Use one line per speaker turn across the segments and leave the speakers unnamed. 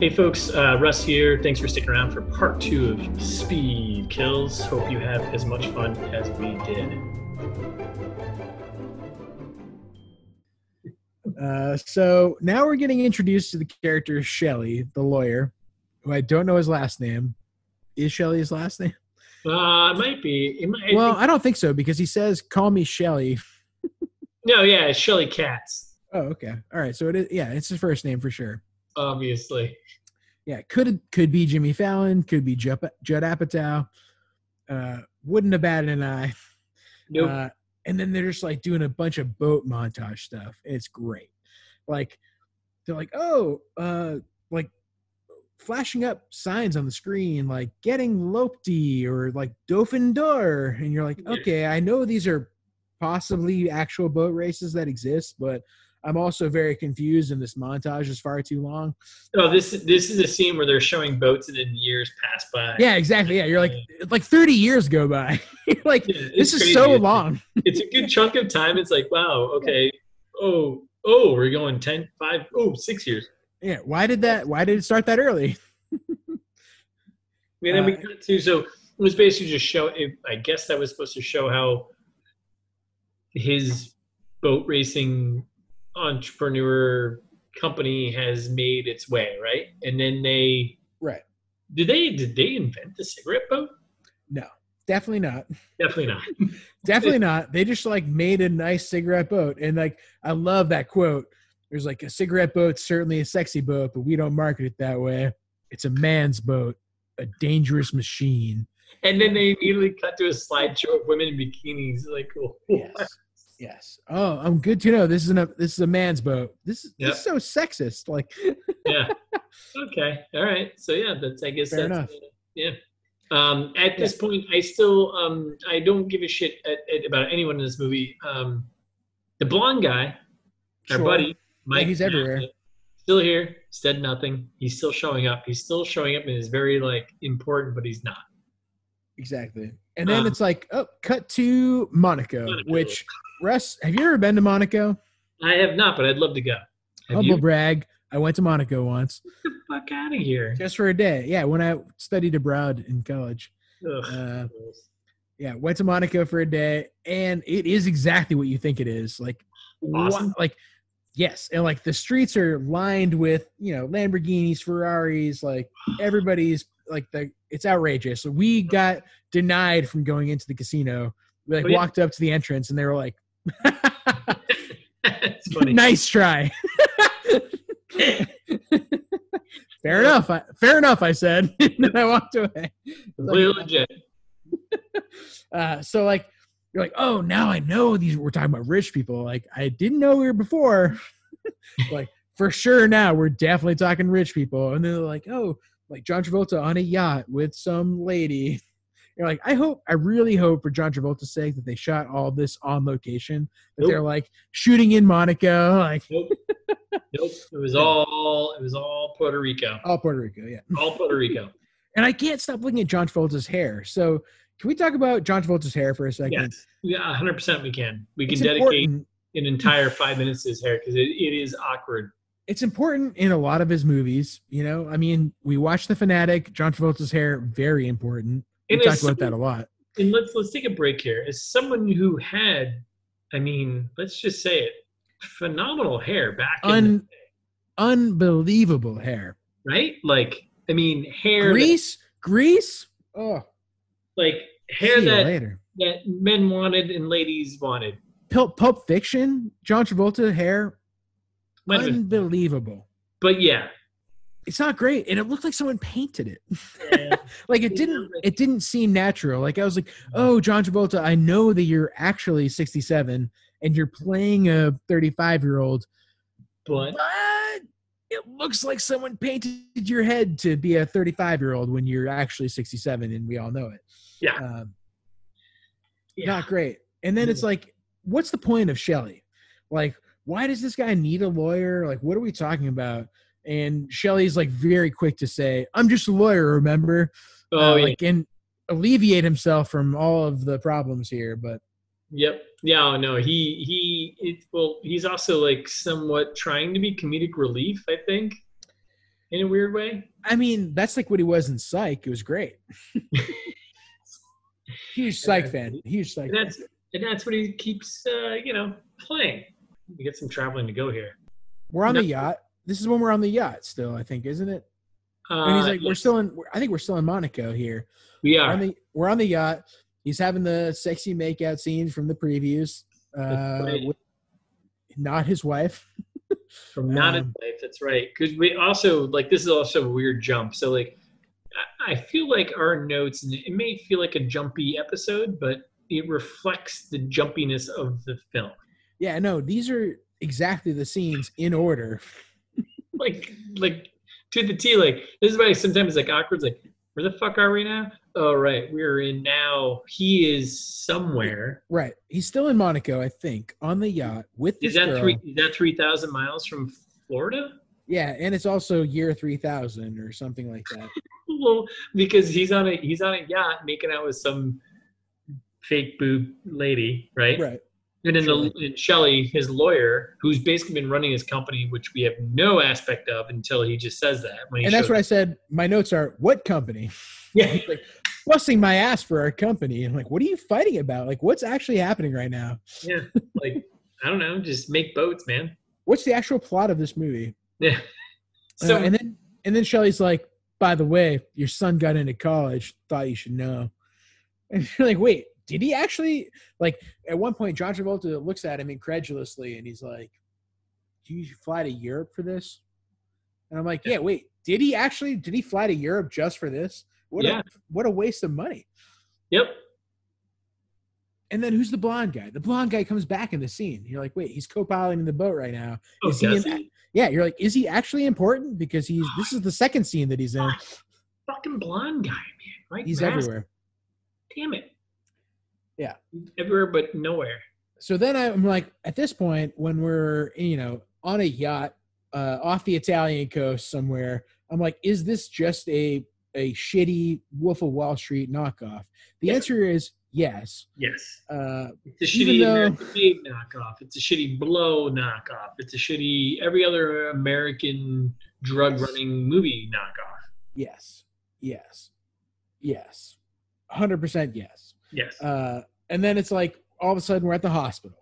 Hey folks, uh, Russ here. Thanks for sticking around for part two of Speed Kills. Hope you have as much fun as we did.
Uh, so now we're getting introduced to the character Shelly, the lawyer, who I don't know his last name. Is Shelly his last name?
Uh, it might be. It might,
Well, I don't think so because he says, "Call me Shelly."
no, yeah, Shelly Katz,
Oh, okay, all right. So it is. Yeah, it's his first name for sure.
obviously.
Yeah, could could be Jimmy Fallon, could be Judd, Judd Apatow. Uh, wouldn't have batted an eye.
Nope.
Uh, and then they're just like doing a bunch of boat montage stuff. It's great. Like they're like, oh, uh, like flashing up signs on the screen, like getting Lopty or like Dauphin and you're like, okay, I know these are possibly actual boat races that exist, but I'm also very confused, and this montage is far too long.
oh, this this is a scene where they're showing boats and then years pass by.
Yeah, exactly. Yeah, you're like, like 30 years go by. Like,
Yeah,
this is
crazy.
so long.
It's a good chunk of time. It's like, wow, okay. Oh, oh, we're going 10, 5, oh, six years.
Yeah, why did that? Why did it start that early?
And then we
Uh,
got to so it was basically just show. It, I guess that was supposed to show how his boat racing entrepreneur company has made its way, right? And then they
Right.
did they did they invent the cigarette boat?
No, definitely not.
Definitely not.
Definitely not. They just like made a nice cigarette boat, and like I love that quote. There's like a cigarette boat, certainly a sexy boat, but we don't market it that way. It's a man's boat, a dangerous machine.
And then they immediately cut to a slideshow of women in bikinis. Like, cool.
Yes. Yes. Oh, I'm good to know. This is a this is a man's boat. This is, this is so sexist. Like,
yeah. Okay. All right. So yeah, that's I guess
Fair
that's
enough.
yeah. Um, at this point, I still um, I don't give a shit at, at, about anyone in this movie. Um, the blonde guy, our buddy, Mike,
he's everywhere.
Still here. Said nothing. He's still showing up. He's still showing up and is very like important, but he's not.
exactly. And then
Um,
it's like, oh, cut to Monaco,
Monaco.
which Russ, have you ever been to Monaco?
I have not, but I'd love to go. Have
Humble
you?
brag. I went to Monaco once
Get the fuck out of here.
just for a day. Yeah, when I studied abroad in college. Uh, yeah, went to Monaco for a day, and it is exactly what you think it is. Like,
Awesome.
like yes, and like the streets are lined with you know Lamborghinis, Ferraris, like everybody's like the it's outrageous. So we got denied from going into the casino. We like
Oh, yeah.
walked up to the entrance, and they were like. "Nice try." fair enough. I, fair enough. I said. and then I walked away.
Completely legit.
Uh, so like you're like, oh, now I know these. We're talking about rich people. Like I didn't know we were before. like for sure now we're definitely talking rich people. And then they're like, oh, like John Travolta on a yacht with some lady. You're like, I hope, I really hope for John Travolta's sake that they shot all this on location. That
Nope.
they're like shooting in Monaco, like
Nope. nope. It was all it was all Puerto Rico.
all Puerto Rico, yeah.
All Puerto Rico.
And I can't stop looking at John Travolta's hair. So can we talk about John Travolta's hair for a second?
Yes. Yeah, hundred percent we can. We can
It's
dedicate
important.
an entire five minutes to his hair because it, it is awkward.
it's important in a lot of his movies. You know, I mean, we watched The Fanatic. John Travolta's hair, very important. We
And
talked about that a lot.
And let's let's take a break here. As someone who had, I mean, let's just say it, phenomenal hair back in the
Un-
day,
Unbelievable hair.
right? Like, I mean, hair that-
Grease, Grease. Oh,
like hair that
later.
that men wanted and ladies wanted.
Pulp, Pulp Fiction. John Travolta hair,
Might have been-
unbelievable.
but yeah,
It's not great, and it looked like someone painted it.
Yeah.
like it didn't. It didn't seem natural. Like I was like, oh, John Travolta, I know that you're actually 67 and you're playing a 35 year old,
but
but it looks like someone painted your head to be a 35 year old when you're actually 67 and we all know it
Yeah.
um,
yeah.
not great and then it's like what's the point of shelly like why does this guy need a lawyer like what are we talking about and shelly's like very quick to say i'm just a lawyer remember
oh
Uh,
yeah.
like and alleviate himself from all of the problems here but
Yep. Yeah, no, he he it, well, he's also like somewhat trying to be comedic relief, I think, in a weird way.
I mean, that's like what he was in Psych. It was great. Huge Psych fan. Huge Psych.
And that's and that's what he keeps, uh, you know, playing. We get some traveling to go here.
We're on
No.
the yacht. This is when we're on the yacht still, I think, isn't it?
Uh,
And he's like, we're still in. I think we're still in Monaco here.
we
We're on the we're on the yacht. He's having the sexy makeout scene from the previews. Uh, not his wife.
from not
Um,
life. That's right. Because we also like this is also a weird jump. So like, I, I feel like our notes, and it may feel like a jumpy episode, but it reflects the jumpiness of the film.
Yeah, no, these are exactly the scenes in order.
Like, like to the T. Like this is why sometimes like awkward. It's like, where the fuck are we now? Oh right, we're in now. He is somewhere.
Right. He's still in Monaco, I think, on the yacht with this
Is that
girl.
three? Is that three thousand miles from Florida?
Yeah, and it's also year three thousand or something like that.
Well, because he's on a he's on a yacht making out with some fake boob lady, right?
right.
And then the and Shelly, his lawyer, who's basically been running his company, which we have no aspect of until he just says that. When he
And that's what I said. My notes are what company?
Yeah,
He's like busting my ass for our company. I'm like, what are you fighting about? Like, what's actually happening right now?
yeah. Like I don't know, just make boats, man.
What's the actual plot of this movie?
Yeah.
Uh,
So
and then and then Shelly's like, by the way, your son got into college. Thought you should know. And you're like, wait, did he actually? Like at one point, John Travolta looks at him incredulously, and he's like, "Do you fly to Europe for this?" And I'm like, "Yeah, wait, did he actually? Did he fly to Europe just for this? What
Yeah.
a what a waste of money."
yep.
And then who's the blonde guy? The blonde guy comes back in the scene. You're like, wait, he's co-piloting the boat right now.
Oh,
Is he in-
he?
Yeah, you're like, is he actually important? Because he's this is the second scene that he's in.
Fucking blonde guy, man. Right?
He's everywhere.
Damn it.
Yeah.
Everywhere but nowhere.
So then I'm like, at this point, when we're you know on a yacht uh, off the Italian coast somewhere, I'm like, is this just a a shitty Wolf of Wall Street knockoff? The
Yeah.
answer is yes.
Yes.
Uh,
It's a shitty
though-
American knockoff. It's a shitty Blow knockoff. It's a shitty every other American drug running movie knockoff.
yes, yes, yes, hundred percent yes.
Yes.
Uh, and then it's like all of a sudden we're at the hospital.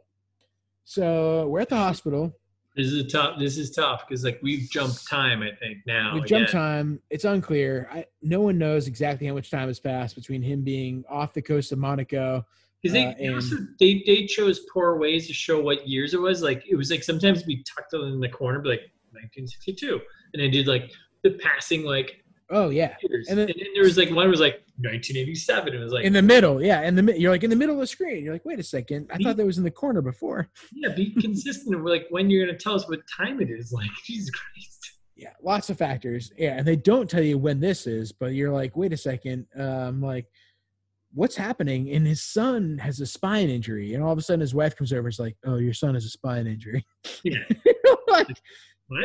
So we're at the hospital.
this is a tough. This is tough because like we've jumped time. I think now.
We've jumped time. It's unclear. I, no one knows exactly how much time has passed between him being off the coast of Monaco.
Because they,
Uh,
they
and-
also they they chose poor ways to show what years it was. Like it was like sometimes we tucked it in the corner, be like 1962, and they did like the passing like
Oh yeah,
years,
And
and
then-
then, there was like one was like 1987. It was like
in the middle. Yeah, in the you're like in the middle of the screen. You're like, wait a second. I
Me-
thought that was in the corner before.
yeah, be consistent. We're like when you're gonna tell us what time it is. Like Jesus Christ.
Yeah, lots of factors. Yeah, and they don't tell you when this is, but you're like, wait a second. Um, like, what's happening? And his son has a spine injury, and all of a sudden his wife comes over. and is like, oh, your son has a spine injury.
Yeah.
Like,
What?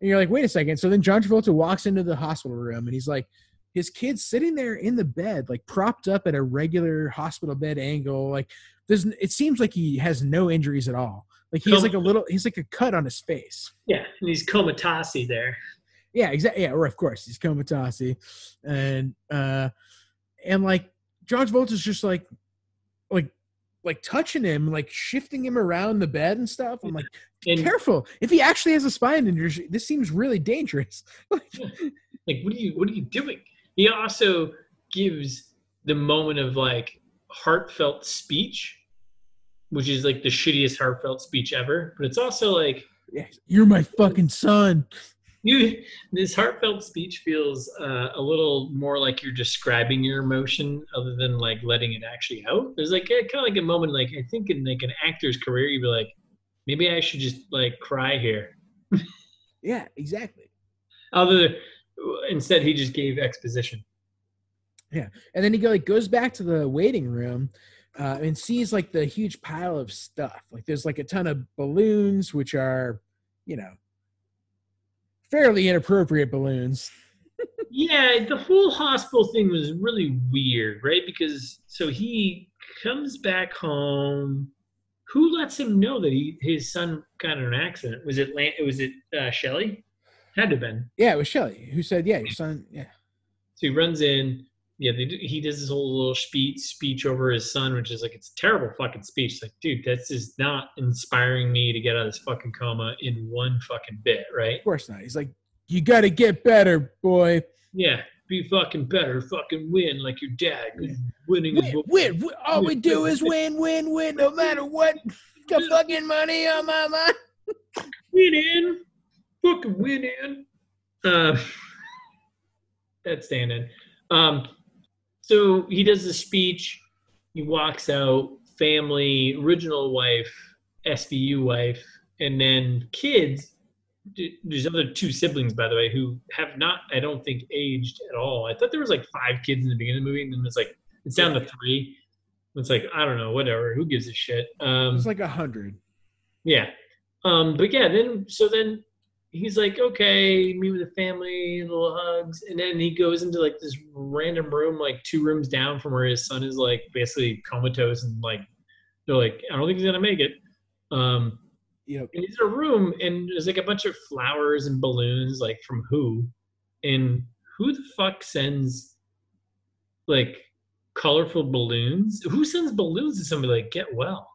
And you're like, wait a second. So then John Travolta walks into the hospital room and he's like, his kid's sitting there in the bed, like propped up at a regular hospital bed angle. Like, there's, it seems like he has no injuries at all. Like he's has like a little, he's like a cut on his face.
Yeah, and he's comatose there.
Yeah, exactly. Yeah, or of course he's comatose, and uh, and like John Travolta's just like, like, like touching him, like shifting him around the bed and stuff. I'm like,
And
careful. If he actually has a spine injury, this seems really dangerous.
like what are you what are you doing he also gives the moment of like heartfelt speech which is like the shittiest heartfelt speech ever but it's also like
you're my fucking son.
you this heartfelt speech feels uh, a little more like you're describing your emotion other than like letting it actually out there's like kind of like a moment like i think in like an actor's career you'd be like maybe i should just like cry here
Yeah, exactly.
other instead he just gave exposition Yeah,
And then he go, like goes back to the waiting room uh, and sees like the huge pile of stuff. Like there's like a ton of balloons, which are, you know, fairly inappropriate balloons.
Yeah, the whole hospital thing was really weird, right? Because so he comes back home who lets him know that he his son got in an accident? Was it Lan- was it uh, Shelly? Had to have been.
Yeah, it was Shelly who said, "Yeah, your son." Yeah,
So he runs in. Yeah, they, he does this whole little speech speech over his son, which is like it's a terrible fucking speech. Like, dude, that's just not inspiring me to get out of this fucking coma in one fucking bit, right?
of course not. He's like, "You got to get better, boy.
Yeah, be fucking better, fucking win like your dad.
Yeah.
Winning is
Win,
what
win, win. All we do is win, win, win, no matter what. Got fucking money on my mind."
winning, fucking winning. Uh, that's standing. Um, so he does the speech. He walks out. Family, original wife, SVU wife, and then kids. There's other two siblings, by the way, who have not, I don't think, aged at all. I thought there was like five kids in the beginning of the movie, and then it's like it's down to three. It's like I don't know, whatever. Who gives a shit? Um,
It's like a hundred.
yeah. Um, but yeah, then so then he's like, okay, meet with the family, little hugs, and then he goes into like this random room, like two rooms down from where his son is like basically comatose and like they're like, I don't think he's gonna make it. Um,
Yep.
and he's in a room and there's like a bunch of flowers and balloons, like from who? And who the fuck sends like colorful balloons? Who sends balloons to somebody like get well?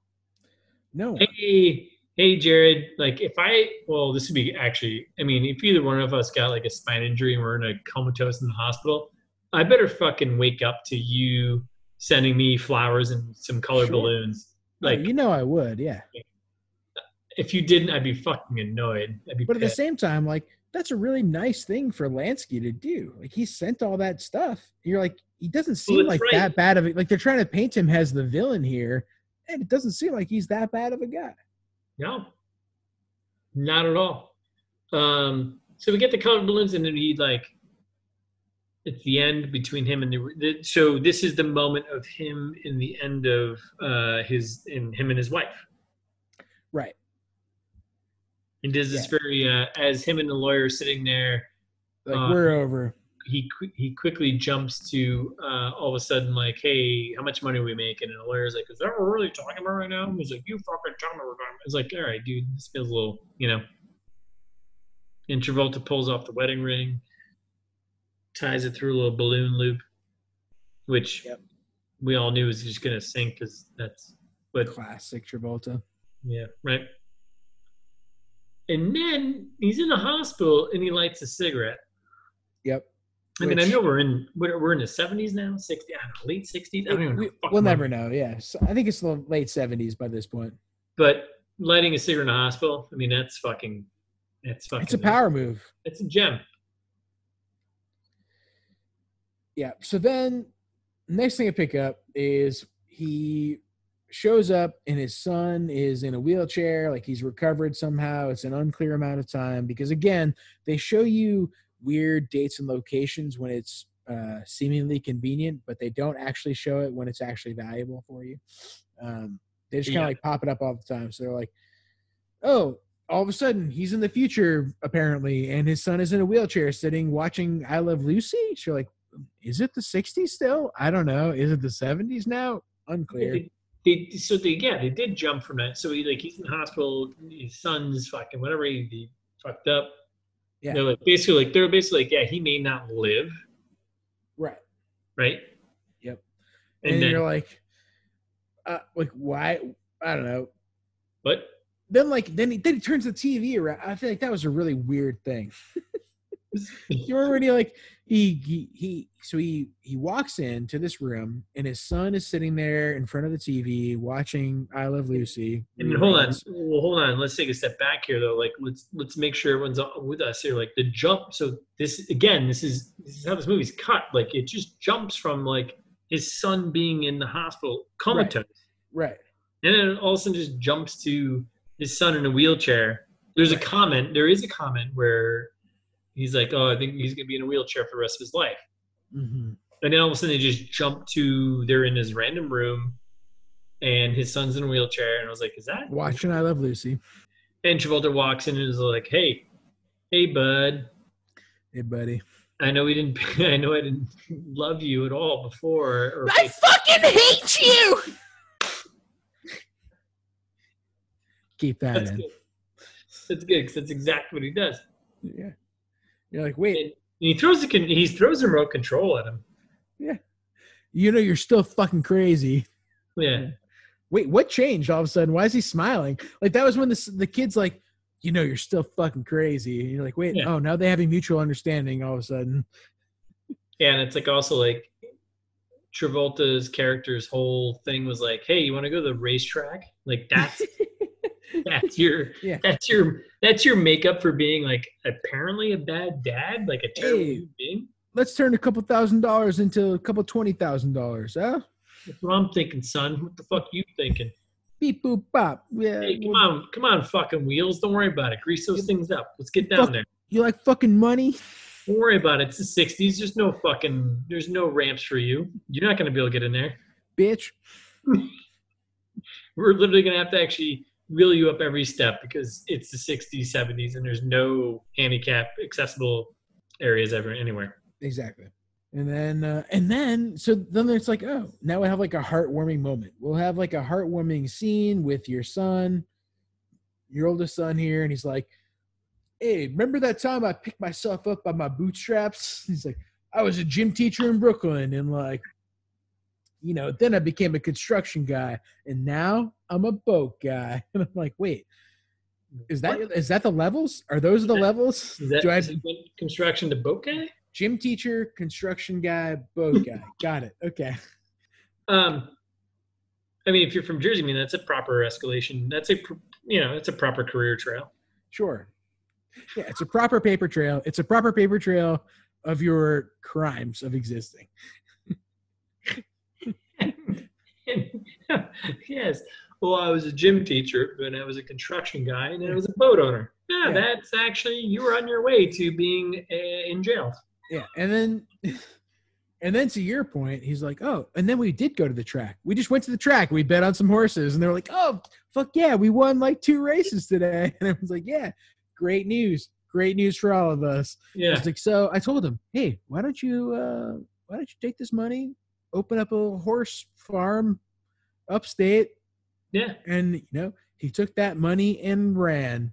No.
hey, hey, Jared, like if I, well, this would be actually, I mean, if either one of us got like a spine injury and we're in a comatose in the hospital, I better fucking wake up to you sending me flowers and some colored
Sure.
balloons.
Like
Like,
you know, I would. Yeah.
if you didn't, I'd be fucking annoyed. I'd be
But at the same time, like that's a really nice thing for Lansky to do. Like he sent all that stuff. You're like, he doesn't seem
that's
like
right.
that bad of a like they're trying to paint him as the villain here. And it doesn't seem like he's that bad of a guy.
No, not at all. Um, so we get the colored balloons, and then he like, it's the end between him and the, the. So this is the moment of him in the end of uh, his in him and his wife.
Right.
and does this very uh, as him and the lawyer sitting there.
Like
Uh,
we're over.
He he quickly jumps to uh, all of a sudden like, hey, how much money are we making? And the lawyer's like, is that what we're really talking about right now? He's like, you fucking tell me we're talking. It's like, all right, dude, this feels a little, you know. And Travolta pulls off the wedding ring, ties it through a little balloon loop, which
Yep.
we all knew was just gonna sink because that's what
Classic Travolta.
yeah, right. And then he's in the hospital and he lights a cigarette.
Yep.
I mean, I know we're in we're, we're in the seventies now, sixty, I don't know, late sixties. I don't even know. We'll
never know. Yes, I think it's the late seventies by this point.
But lighting a cigarette in a hospital, I mean, that's fucking, that's fucking.
It's a power move.
It's a gem.
Yeah. So then, next thing I pick up is he shows up and his son is in a wheelchair, like he's recovered somehow. It's an unclear amount of time because again, they show you weird dates and locations when it's uh, seemingly convenient, but they don't actually show it when it's actually valuable for you. Um, they just kind of
Yeah.
like pop it up all the time. So they're like, oh, all of a sudden he's in the future apparently, and his son is in a wheelchair sitting watching I Love Lucy. So you're like, is it the 60s still? I don't know. Is it the 70s now? Unclear.
They, so they, yeah, they did jump from that. So he like he's in the hospital. His son's fucking whatever he, he fucked up.
Yeah.
They're like basically like they're basically like yeah he may not live
Right.
right.
Yep.
And,
And,
then
you're like, uh, like why? I don't know.
but
Then like then he, then he turns the TV around. I feel like that was a really weird thing. You remember when like he he he so he he walks into this room and his son is sitting there in front of the TV watching I Love Lucy.
And hold on, well, hold on. Let's take a step back here, though. Like, let's let's make sure everyone's with us here. Like the jump. So this again, this is this is how this movie's cut. Like it just jumps from like his son being in the hospital comatose,
Right.
and then all of a sudden just jumps to his son in a wheelchair. There's a comment. There is a comment where he's like, "Oh, I think he's gonna be in a wheelchair for the rest of his life."
hmm
And then all of a sudden they just jump to they're in his random room, and his son's in a wheelchair. And I was like, "Is that
Watching I Love Lucy.
And Travolta walks in and is like, "Hey, hey, bud.
Hey, buddy.
I know we didn't. I know I didn't love you at all before. Or
I fucking hate you. Keep that
That's
in.
good. That's good because that's exactly what he does.
Yeah. You're like, wait,
And he throws the con- he throws the remote control at him. Yeah.
You know, you're still fucking crazy.
Yeah.
Wait, what changed all of a sudden? Why is he smiling? Like that was when the the kid's like, you know, you're still fucking crazy. And you're like, wait,
Yeah.
oh, now they have a mutual understanding. All of a sudden,
Yeah, and it's like also like Travolta's character's whole thing was like, "Hey, you want to go to the racetrack?" Like that's that's your
Yeah.
that's your that's your makeup for being like apparently a bad dad, like a terrible
Hey.
being.
let's turn a couple thousand dollars into a couple twenty thousand dollars. Huh?
That's what I'm thinking, son. What the fuck you thinking?
Beep boop bop. Yeah.
Hey, come on, come on, fucking wheels. Don't worry about it. Grease those things up. Let's get
Fuck.
down there.
You like fucking money?
Don't worry about it. It's the '60s. There's no fucking. There's no ramps for you. You're not gonna be able to get in there.
Bitch.
we're literally going to have to actually wheel you up every step because it's the 60s 70s and there's no handicap accessible areas ever anywhere
Exactly. And then uh, and then so then it's like, oh, now we have like a heartwarming moment. We'll have like a heartwarming scene with your son, your oldest son here, and he's like, Hey, remember that time I picked myself up by my bootstraps? He's like, I was a gym teacher in Brooklyn, and like, you know, then I became a construction guy, and now I'm a boat guy. And I'm like, wait, is that is that the levels? Are those the levels?
is that,
Do I
it construction to boat guy
gym teacher, construction guy, boat guy. Got it. Okay.
um i mean if you're from jersey i mean that's a proper escalation that's a you know it's a proper career trail
Sure. Yeah, it's a proper paper trail. It's a proper paper trail of your crimes of existing.
yes well i was a gym teacher and i was a construction guy and i was a boat owner yeah,
Yeah.
that's actually you were on your way to being uh, in jail
Yeah. And then and then to your point, he's like, Oh, and then we did go to the track. We just went to the track. We bet on some horses, and they're like, Oh, fuck yeah, we won like two races today. And I was like, Yeah, great news. Great news for all of us. I
yeah
was like, so I told him, hey, why don't you uh why don't you take this money, open up a little horse farm upstate,
yeah
and you know, he took that money and ran.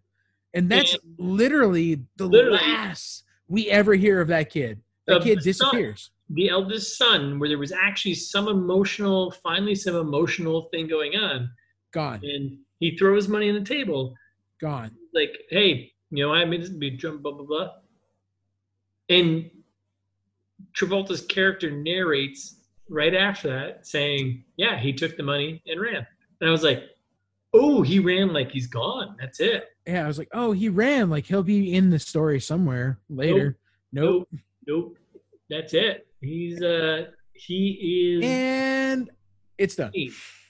And that's
And-
literally the
Literally.
last we ever hear of that kid. That kid
the son.
disappears.
the eldest son where there was actually some emotional finally some emotional thing going on
Gone.
and he throws money on the table
Gone.
like hey you know i made this big jump blah blah blah and travolta's character narrates right after that saying yeah he took the money and ran and i was like oh he ran like he's gone that's it
Yeah, I was like, oh, he ran. Like he'll be in the story somewhere later. Nope.
nope nope that's it he's uh he is
And it's done.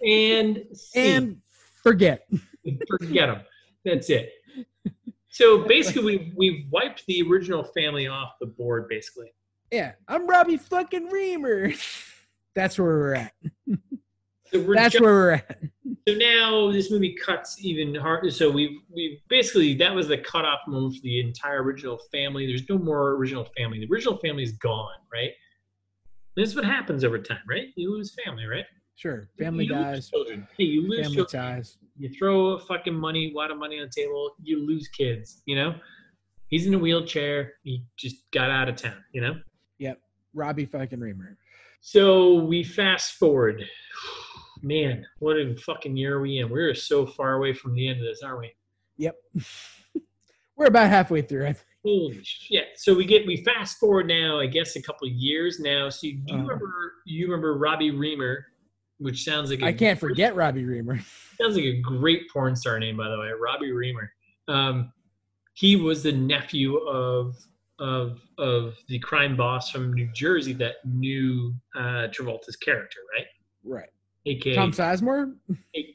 and.
And forget.
forget them. That's it. So basically, we've we've wiped the original family off the board. Basically,
Yeah, I'm Robbie fucking Reamer. That's where we're at.
so we're
That's
just-
where we're at.
so now this movie cuts even harder. So we've we've basically that was the cutoff moment for the entire original family. There's no more original family. The original family is gone, right? This is what happens over time, right? You lose family, right?
Sure. Family
You
dies.
Children. Hey, you lose
Family
children.
ties.
You throw a fucking money, a lot of money on the table, you lose kids, you know? He's in a wheelchair. He just got out of town, you know?
Robbie fucking Reamer.
So we fast forward. Man, what a fucking year are we in? We're so far away from the end of this, aren't we?
Yep. we're about halfway through. I think.
Holy shit! So we get we fast forward now, I guess a couple of years now. So you, do you
Uh-huh.
remember you remember Robbie Reamer, which sounds like a
I can't forget Robbie Reamer.
Sounds like a great porn star name, by the way, Robbie Reamer. Um, he was the nephew of of of the crime boss from New Jersey that knew uh, Travolta's character, right?
Right.
AKA
Tom Sizemore?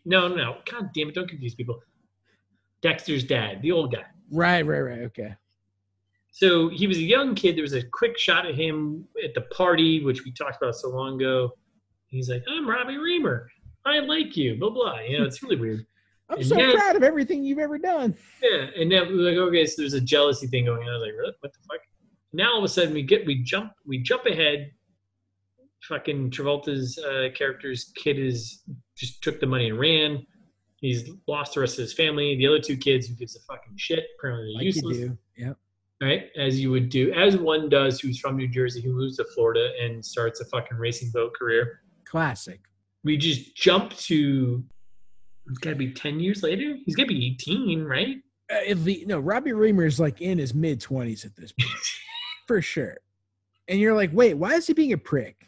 no, no, no. God damn it! Don't confuse people. Dexter's dad, the old guy.
Right, right, right. Okay.
So he was a young kid. There was a quick shot of him at the party, which we talked about so long ago. He's like, "I'm Robbie Reamer. I like you." Blah blah. You know, it's really weird.
I'm
And
so
then-
proud of everything you've ever done.
Yeah, and now we're like, okay, so there's a jealousy thing going on. I was like, really? What the fuck? Now all of a sudden we get we jump we jump ahead. Fucking Travolta's uh, character's kid is just took the money and ran. He's lost the rest of his family. The other two kids, who gives a fucking shit? Apparently, they're
Like
useless.
you do. Yep.
right? As you would do, as one does who's from New Jersey, who moves to Florida and starts a fucking racing boat career.
Classic.
We just jump to, it's got to be 10 years later? He's got to be 18, right?
Uh, if the, no, Robbie Reamer is like in his mid twenties at this point, for sure. And you're like, wait, why is he being a prick?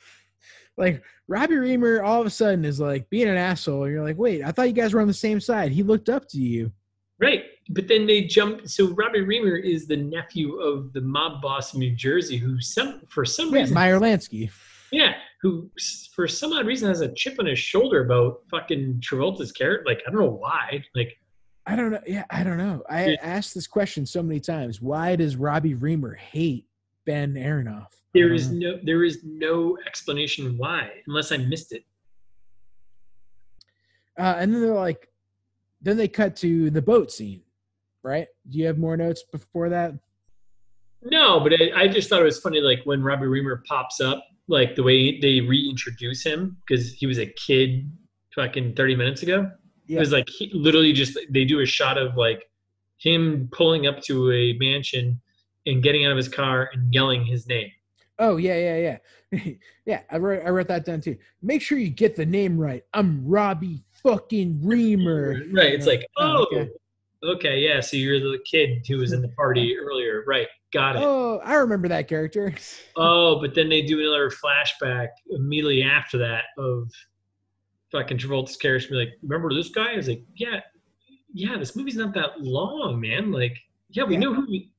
Like Robbie Reamer, all of a sudden is like being an asshole. And you're like, wait, I thought you guys were on the same side. He looked up to you.
Right. But then they jump. So Robbie Reamer is the nephew of the mob boss in New Jersey who, some for some
Yeah,
reason,
Meyer Lansky.
yeah, who for some odd reason has a chip on his shoulder about fucking Travolta's character. Like, I don't know why. Like,
I don't know. Yeah, I don't know. I
Yeah.
asked this question so many times. Why does Robbie Reamer hate Ben Aronoff?
There is
know.
no there is no explanation why, unless I missed it.
Uh, and then they're like, then they cut to the boat scene, right? Do you have more notes before that?
No, but I, I just thought it was funny, like when Robbie Reamer pops up, like the way they reintroduce him because he was a kid fucking 30 minutes ago. It was like he literally just they do a shot of like him pulling up to a mansion and getting out of his car and yelling his name.
Oh yeah, yeah, yeah, yeah. I wrote I wrote that down too. Make sure you get the name right. I'm Robbie fucking Reamer.
Right. It's like,
Oh,
oh,
okay.
Okay. yeah. So you're the kid who was in the party earlier. Right. Got it.
Oh, I remember that character.
Oh, but then they do another flashback immediately after that of fucking Travolta's character be like, remember this guy? I was like, yeah, yeah, this movie's not that long, man. Like, yeah, we
Yeah.
know who he,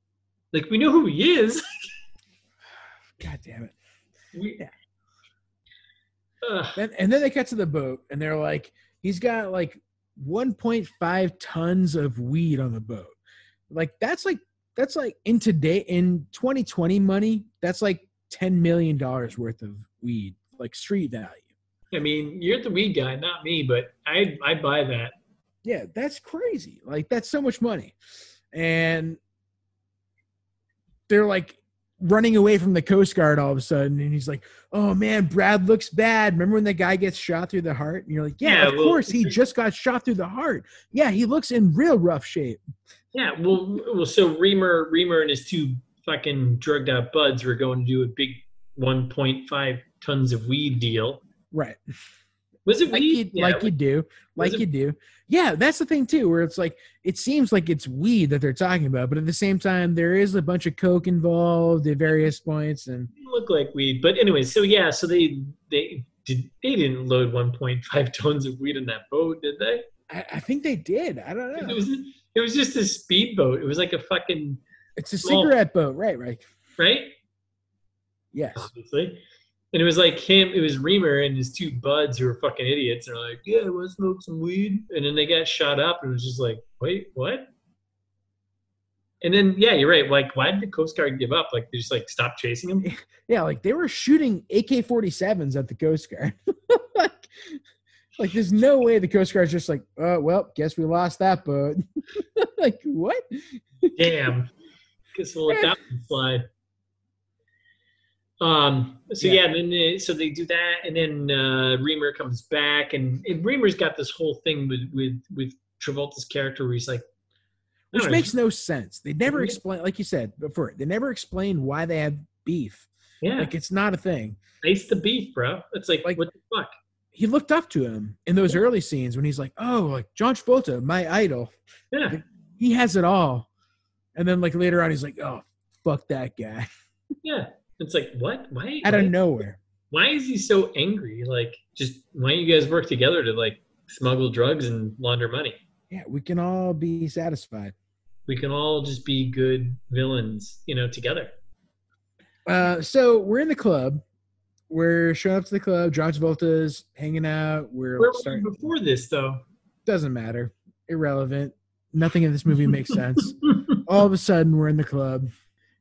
like, we know who he is.
God damn it.
We,
Yeah. And, and then they cut to the boat, and they're like, he's got like 1.5 tons of weed on the boat. Like that's like that's like in today in 2020 money, that's like 10 million dollars worth of weed, like street value.
I mean, you're the weed guy, not me, but I I buy that.
Yeah, that's crazy. Like that's so much money. And they're like running away from the Coast Guard all of a sudden, and he's like, "Oh man, Brad looks bad." Remember when the guy gets shot through the heart? And you're like, "Yeah,
Yeah,
of
well-
course, he just got shot through the heart. Yeah, he looks in real rough shape."
Yeah, well, well, so Reamer, Reamer and his two fucking drugged out buds were going to do a big 1.5 tons of weed deal.
Right,
Was it
like
weed?
you, like you do, like you do. Yeah, that's the thing too, where it's like it seems like it's weed that they're talking about, but at the same time, there is a bunch of coke involved at various points, and
It looked like weed, but anyway, so yeah, so they they did they didn't load 1.5 tons of weed in that boat, did they?
I, I think they did. I don't know.
It was it was just a speedboat. It was like a fucking
It's a
Well-
cigarette boat, right? Right.
right,
Yes.
obviously. And it was like him, it was Reamer and his two buds who were fucking idiots. They're like, yeah, want to smoke some weed? And then they got shot up and it was just like, wait, what? And then, yeah, you're right. Like, why did the Coast Guard give up? Like, they just like stopped chasing him?
Yeah, like they were shooting AK-47s at the Coast Guard. like, like there's no way the Coast Guard's just like, oh well, guess we lost that boat. like what?
Damn. Guess we'll let that one slide. Um. So
Yeah.
yeah, then they, so they do that, and then uh, Reamer comes back, and, and Reamer's got this whole thing with with with Travolta's character, where he's like,
Which
know,
makes no sense. They never
Yeah.
explain, like you said before, they never explain why they have beef.
yeah,
Like it's not a thing.
Taste the beef, bro. It's like,
Like-
what the fuck?
He looked up to him in those early scenes when he's like, "Oh, like John Travolta, my idol.
Yeah,
He has it all." And then like later on, he's like, "Oh, fuck that guy."
yeah. It's like, what? Why?
Out
why,
of nowhere.
why is he so angry? Like, just why don't you guys work together to like smuggle drugs and launder money?
Yeah, we can all be satisfied.
We can all just be good villains, you know, together.
Uh, so we're in the club. We're showing up to the club. John Travolta's hanging out. We're
Where
starting.
before this, though?
Doesn't matter. Irrelevant. Nothing in this movie makes sense. All of a sudden, we're in the club.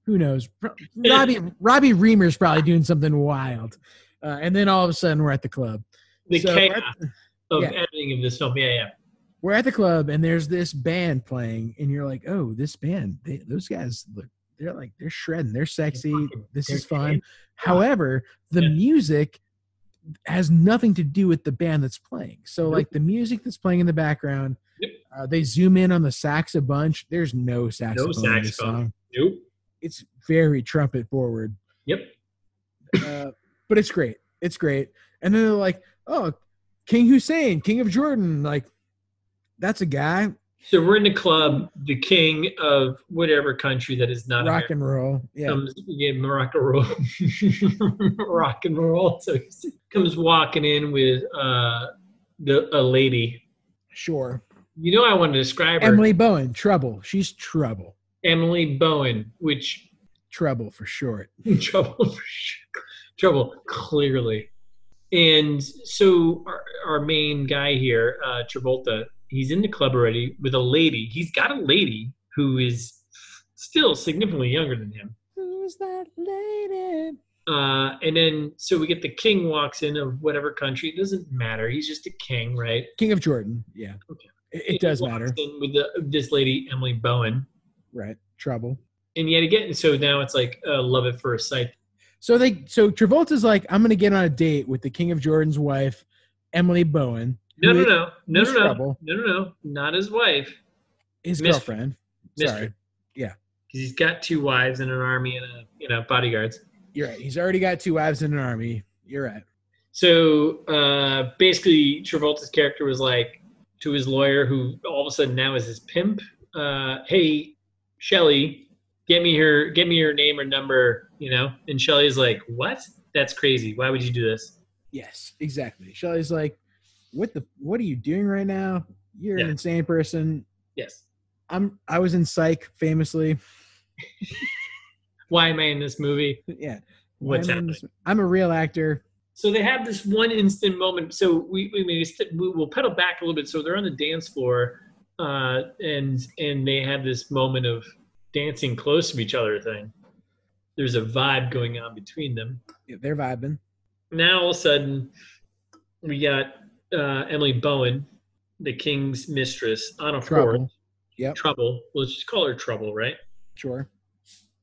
Who knows? Robbie Robbie Reamer's probably doing something wild. Uh, and then all of a sudden, we're at the club.
the
So
chaos
at,
of
yeah.
editing of this film. Yeah, yeah.
we're at the club, and there's this band playing, and you're like, "Oh, this band. They, those guys look. They're like they're shredding. They're sexy.
fucking-
This
they're
is fun."
kidding.
However, the
Yeah.
music has nothing to do with the band that's playing. So
Nope.
like the music that's playing in the background Uh, they zoom in on the sax a bunch. There's no saxophone, this
saxophone.
song.
Nope.
It's very trumpet forward,
Yep.
uh, but it's great. It's great. And then they're like, "Oh, King Hussein, King of Jordan, like that's a guy,
So we're in the club. The king of whatever country that is not
rock
America
and roll." Yeah,
comes yeah, rock and roll, rock and roll. So he comes walking in with uh, the a lady.
sure.
You know, I want to describe her,
Emily Bowen, trouble. She's trouble.
Emily Bowen, which
Trouble for short.
trouble, for sure. trouble, clearly. And so our, our main guy here, uh, Travolta, he's in the club already with a lady. He's got a lady who is still significantly younger than him.
Who's that lady?
Uh, and then so we get the king walks in of whatever country. It doesn't matter. He's just a king, right?
King of Jordan. Yeah.
Okay.
It, it does matter.
in with the, this lady Emily Bowen,
Right. Trouble.
and yet again, so now it's like uh, love at first sight.
So they so Travolta's like, I'm gonna get on a date with the King of Jordan's wife, Emily Bowen.
No, no, no, no, no, no,
trouble.
no, no, no, not his wife.
His girlfriend. Sorry.
because he's got two wives and an army and a you know bodyguards.
You're right. He's already got two wives and an army. You're right.
So uh, basically, Travolta's character was like to his lawyer, who all of a sudden now is his pimp. Uh, hey, Shelly, get me her, get me her name or number, you know. And Shelly's like, "What? That's crazy. Why would you do this?"
Yes, exactly. Shelly's like, What the what are you doing right now? You're an insane person.
Yes.
I'm I was in psych famously.
Why am I in this movie?
Yeah.
What's
I'm,
happening?
this- I'm a real actor.
So they have this one instant moment. So we we maybe we will pedal back a little bit. So they're on the dance floor, uh, and and they have this moment of dancing close to each other thing. There's a vibe going on between them.
Yeah, They're vibing.
Now all of a sudden, we got uh, Emily Bowen, the king's mistress, on a
Trouble.
horse.
Yep.
Trouble. Let's just call her Trouble, right?
Sure.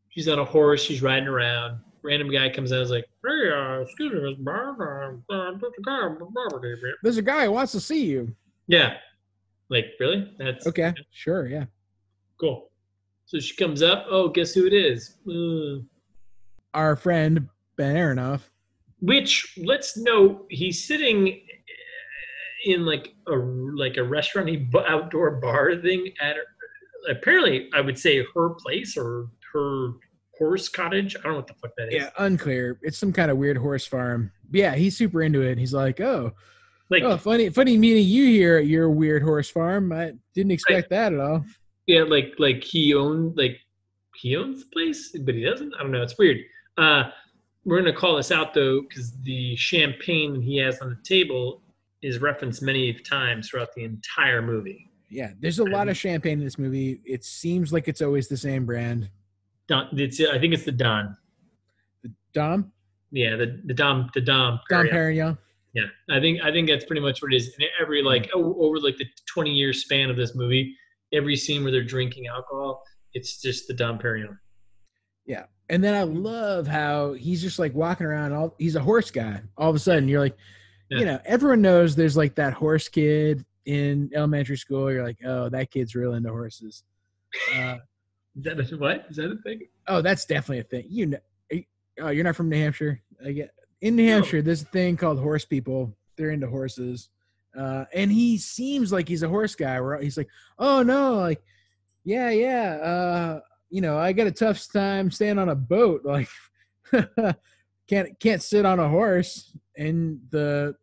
She's on a horse. She's riding around. Random guy comes out. Is like, "Hey, uh, excuse me, Miss uh, uh, this guy, blah, blah, blah, blah."
There's a guy who wants to see you.
Yeah. Like, really? That's
Okay. Sure, yeah.
cool. So she comes up. Oh, guess who it is? Uh,
Our friend Ben Aronoff.
which let's note, he's sitting in like a like a restaurant outdoor bar thing at apparently I would say her place or her horse cottage. I don't know what the fuck that is.
Yeah, unclear. It's some kind of weird horse farm. Yeah, he's super into it. He's like, "Oh,
Like
oh, funny, funny meeting you here at your weird horse farm. I didn't expect that at all."
yeah, like like he owned like he owns the place, but he doesn't. I don't know. It's weird. Uh, we're gonna call this out though because the champagne he has on the table is referenced many times throughout the entire movie.
Yeah, there's a lot of champagne in this movie. It seems like it's always the same brand.
Don, it's I think it's the Don.
The Dom,
Yeah, the the Dom the Dom.
Dom
Perignon.
Perignon.
Yeah, I think I think that's pretty much what it is. And every like o- over like the twenty year span of this movie, every scene where they're drinking alcohol, it's just the Dom Perignon.
Yeah, and then I love how he's just like walking around. All he's a horse guy. All of a sudden, you're like,
Yeah.
you know, everyone knows there's like that horse kid in elementary school. You're like, oh, that kid's real into horses. Uh,
Is that a, what? Is that a thing?
oh, that's definitely a thing. You know, you- oh, you're not from New Hampshire. I get in New Hampshire. There's a thing called horse people. They're into horses, uh, and he seems like he's a horse guy. Where he's like, oh no, like, yeah, yeah. Uh, you know, I got a tough time staying on a boat. Like, can't can't sit on a horse. And the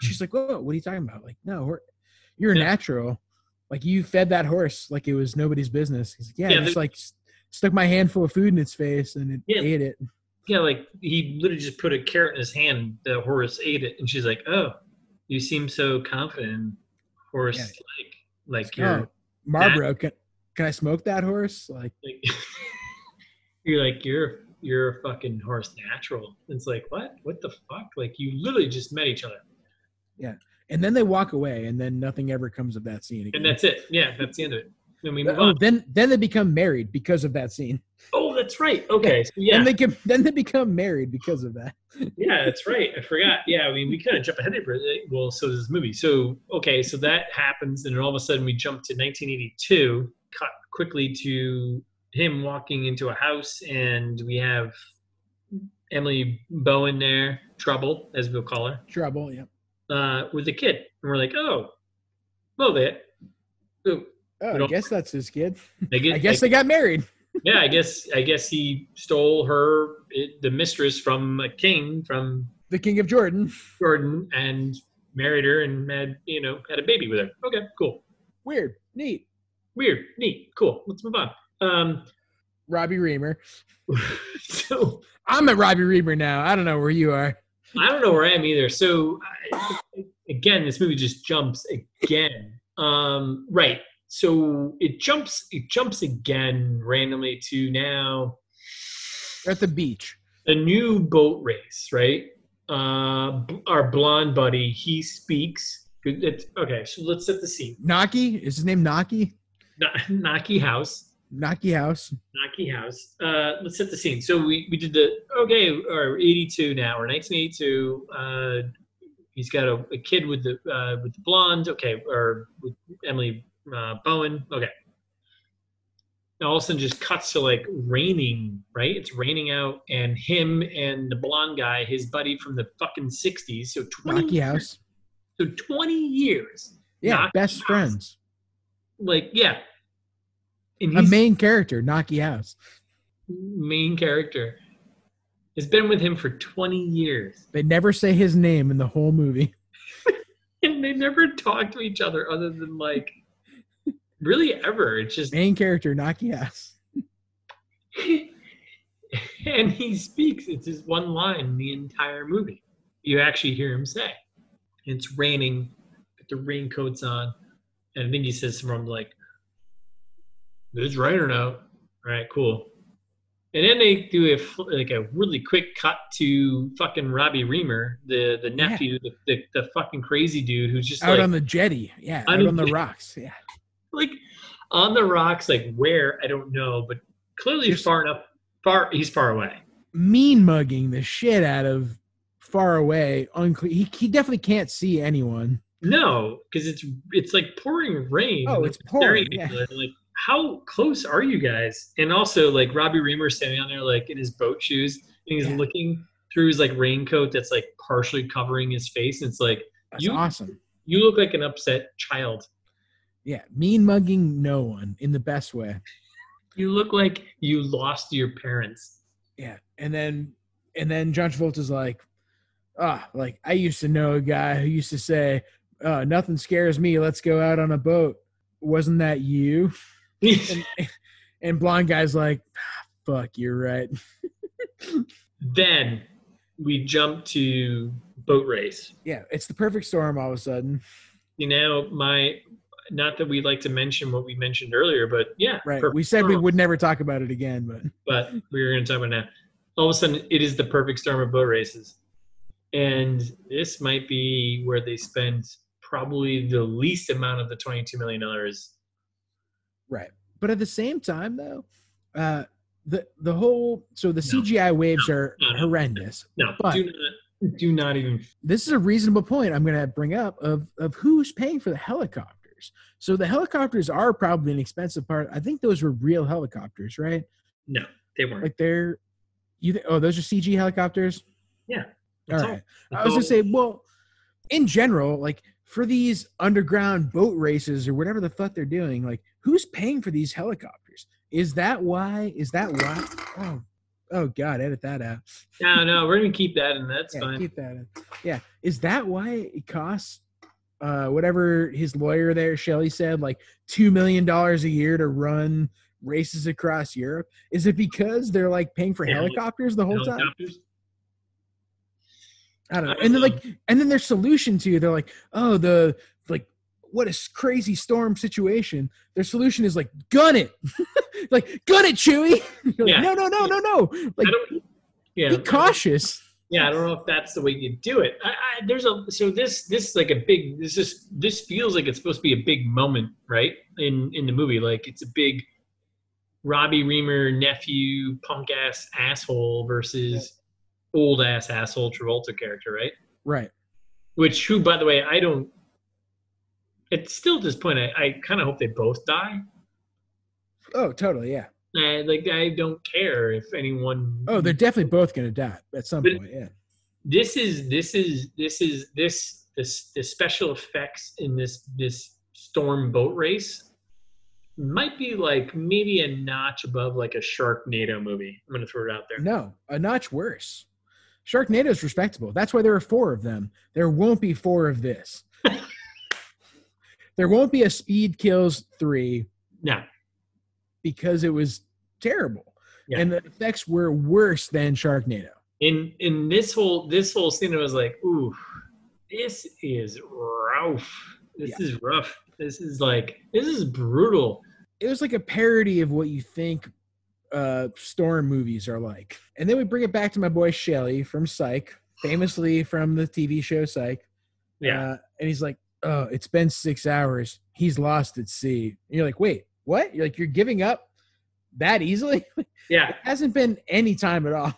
she's like, whoa, what are you talking about? Like, no, you're
Yeah.
natural. Like you fed that horse like it was nobody's business. He's like, yeah,
Yeah,
just like s- stuck my handful of food in its face and it
Yeah.
ate it.
Yeah, like he literally just put a carrot in his hand. The horse ate it, and she's like, "Oh, you seem so confident." Horse,
Yeah.
like, like oh, you're,
Oh, Marlboro, can, can I smoke that horse? Like,
like, you're like you're you're a fucking horse natural. It's like what? What the fuck? Like you literally just met each other, Yeah,
and then they walk away, and then nothing ever comes of that scene again.
and that's it. Yeah, that's the end of it. Then we move
oh,
on.
then then they become married because of that scene.
Oh, that's right. Okay, so yeah,
And they can then they become married because of that.
yeah, that's right. I forgot. Yeah, I mean, we kind of jump ahead of it. Well, so does this movie. So okay, so that happens, and then all of a sudden we jump to 1982. Cut quickly to him walking into a house, and we have Emily Bowen there, Trouble, as we'll call her,
Trouble, yeah.
uh, with a kid, and we're like, oh, well, that. Oh,
Oh, I guess that's his kid.
Guess,
I guess they got married.
Yeah, I guess I guess he stole her, it, the mistress, from a king from
The King of Jordan.
Jordan, and married her and had you know had a baby with her. Okay, cool,
Weird. Neat.
weird, neat, cool. Let's move on. Um,
Robbie Reamer.
so
I'm at Robbie Reamer now. I don't know where you are.
I don't know where I am either. So I, again, this movie just jumps again. Um, right. So it jumps. It jumps again randomly to now
at the beach.
a new boat race. Right. Uh, b- our blonde buddy. He speaks. It's- okay. So let's set the scene.
Naki? Is his name Naki?
Na- Naki House.
Naki House.
Naki House. Uh, let's set the scene. So we, we did the okay, or 82 now, or 1982. Uh, he's got a, a kid with the uh, with the blonde. Okay, or with Emily uh, Bowen. Okay. Now all of a sudden, just cuts to like raining. Right, it's raining out, and him and the blonde guy, his buddy from the fucking 60s. So 20
Naki
years,
House.
So 20 years.
Yeah, best
House.
friends.
Like yeah.
A main character, Naki House.
main character has been with him for 20 years
They never say his name in the whole movie.
and they never talk to each other other than like really ever it's just
Main character, Naki House.
and he speaks it's his one line in the entire movie you actually hear him say it's raining put the raincoats on and i think he says something like it's raining out all right cool and then they do a like a really quick cut to fucking Robbie Reamer, the the nephew, the, the the fucking crazy dude who's just
Out
like
on the jetty. Yeah,
I
out on the
think-
rocks. Yeah.
Like on the rocks, like where I don't know, but clearly
Just-
far enough. Far he's far away.
Mean mugging the shit out of far away. Unclear. He, he definitely can't see anyone.
No, because it's it's like pouring rain.
Oh, it's pouring,
other, Like how close are you guys? And also like Robbie Reamer standing on there like in his boat shoes and he's
Yeah.
looking through his like raincoat that's like partially covering his face. And it's like
That's
You-
awesome.
you look like an upset child.
Yeah, mean mugging no one in the best way.
You look like you lost your parents.
Yeah, and then and then John Travolta's like, ah, like I used to know a guy who used to say, uh, "Nothing scares me. Let's go out on a boat." Wasn't that you? And, and blonde guy's like, "Ah, "Fuck, you're right."
then we jump to boat race.
Yeah, it's the perfect storm. All of a sudden,
You know, my not that we like to mention what we mentioned earlier, but yeah,
right? We said we would never talk about it again, but
but we were going to talk about it now. All of a sudden, it is the perfect storm of boat races, and this might be where they spend probably the least amount of the twenty-two million dollars.
right. But at the same time, though, uh, the the whole so the
No.
CGI waves are
No, no.
horrendous.
No,
But-
do not, do not even.
this is a reasonable point I'm going to bring up of of who's paying for the helicopters. So the helicopters are probably an expensive part. I think those were real helicopters, right?
No, they weren't.
Like they're you. Th- oh, those are CG helicopters.
yeah,
All right.
all.
I was gonna say, well, in general, like for these underground boat races or whatever the fuck they're doing, like who's paying for these helicopters? Is that why? Is that why? Oh, oh God, edit that out.
No, no, we're gonna keep that, and that's
yeah,
fine.
keep that in. Yeah. Is that why it costs uh whatever his lawyer there, Shelly said, like two million dollars a year to run races across Europe? Is it because they're like paying for helicopters the whole time? I don't know. And then like and then their solution to you, they're like, oh the like what a crazy storm situation. Their solution is like gun it. like gun it, Chewy. You're like, no, no, no, no, no. Like.
Yeah,
be cautious.
Yeah, I don't know if that's the way you do it. I, I, there's a so this this is like a big this is this feels like it's supposed to be a big moment, right? In in the movie, like it's a big Robbie Reamer nephew punk ass asshole versus old ass asshole Travolta character, right?
Right.
Which who, by the way, I don't. It's still at this point. I, I kind of hope they both die.
Oh, totally. Yeah.
I, like I don't care if anyone.
Oh, they're definitely both gonna die at some
But-
point. Yeah.
this is this is this is this this the special effects in this this storm boat race might be like maybe a notch above like a Sharknado movie. I'm gonna throw it out there.
No, a notch worse. Sharknado's respectable. That's why there are four of them. There won't be four of this. there won't be a Speed Kills three
No,
because it was terrible,
Yeah.
and the effects were worse than Sharknado.
in in this whole this whole scene, I was like, ooh, this is rough. This
Yeah.
is rough. This is like this is brutal.
It was like a parody of what you think uh, storm movies are like. And then we bring it back to my boy Shelly from Psych, famously from the TV show Psych.
Yeah,
Uh, and he's like, "Oh, it's been six hours. He's lost at sea." And you're like, "Wait, what? You're like you're giving up that easily?
Yeah.
it hasn't been any time at all."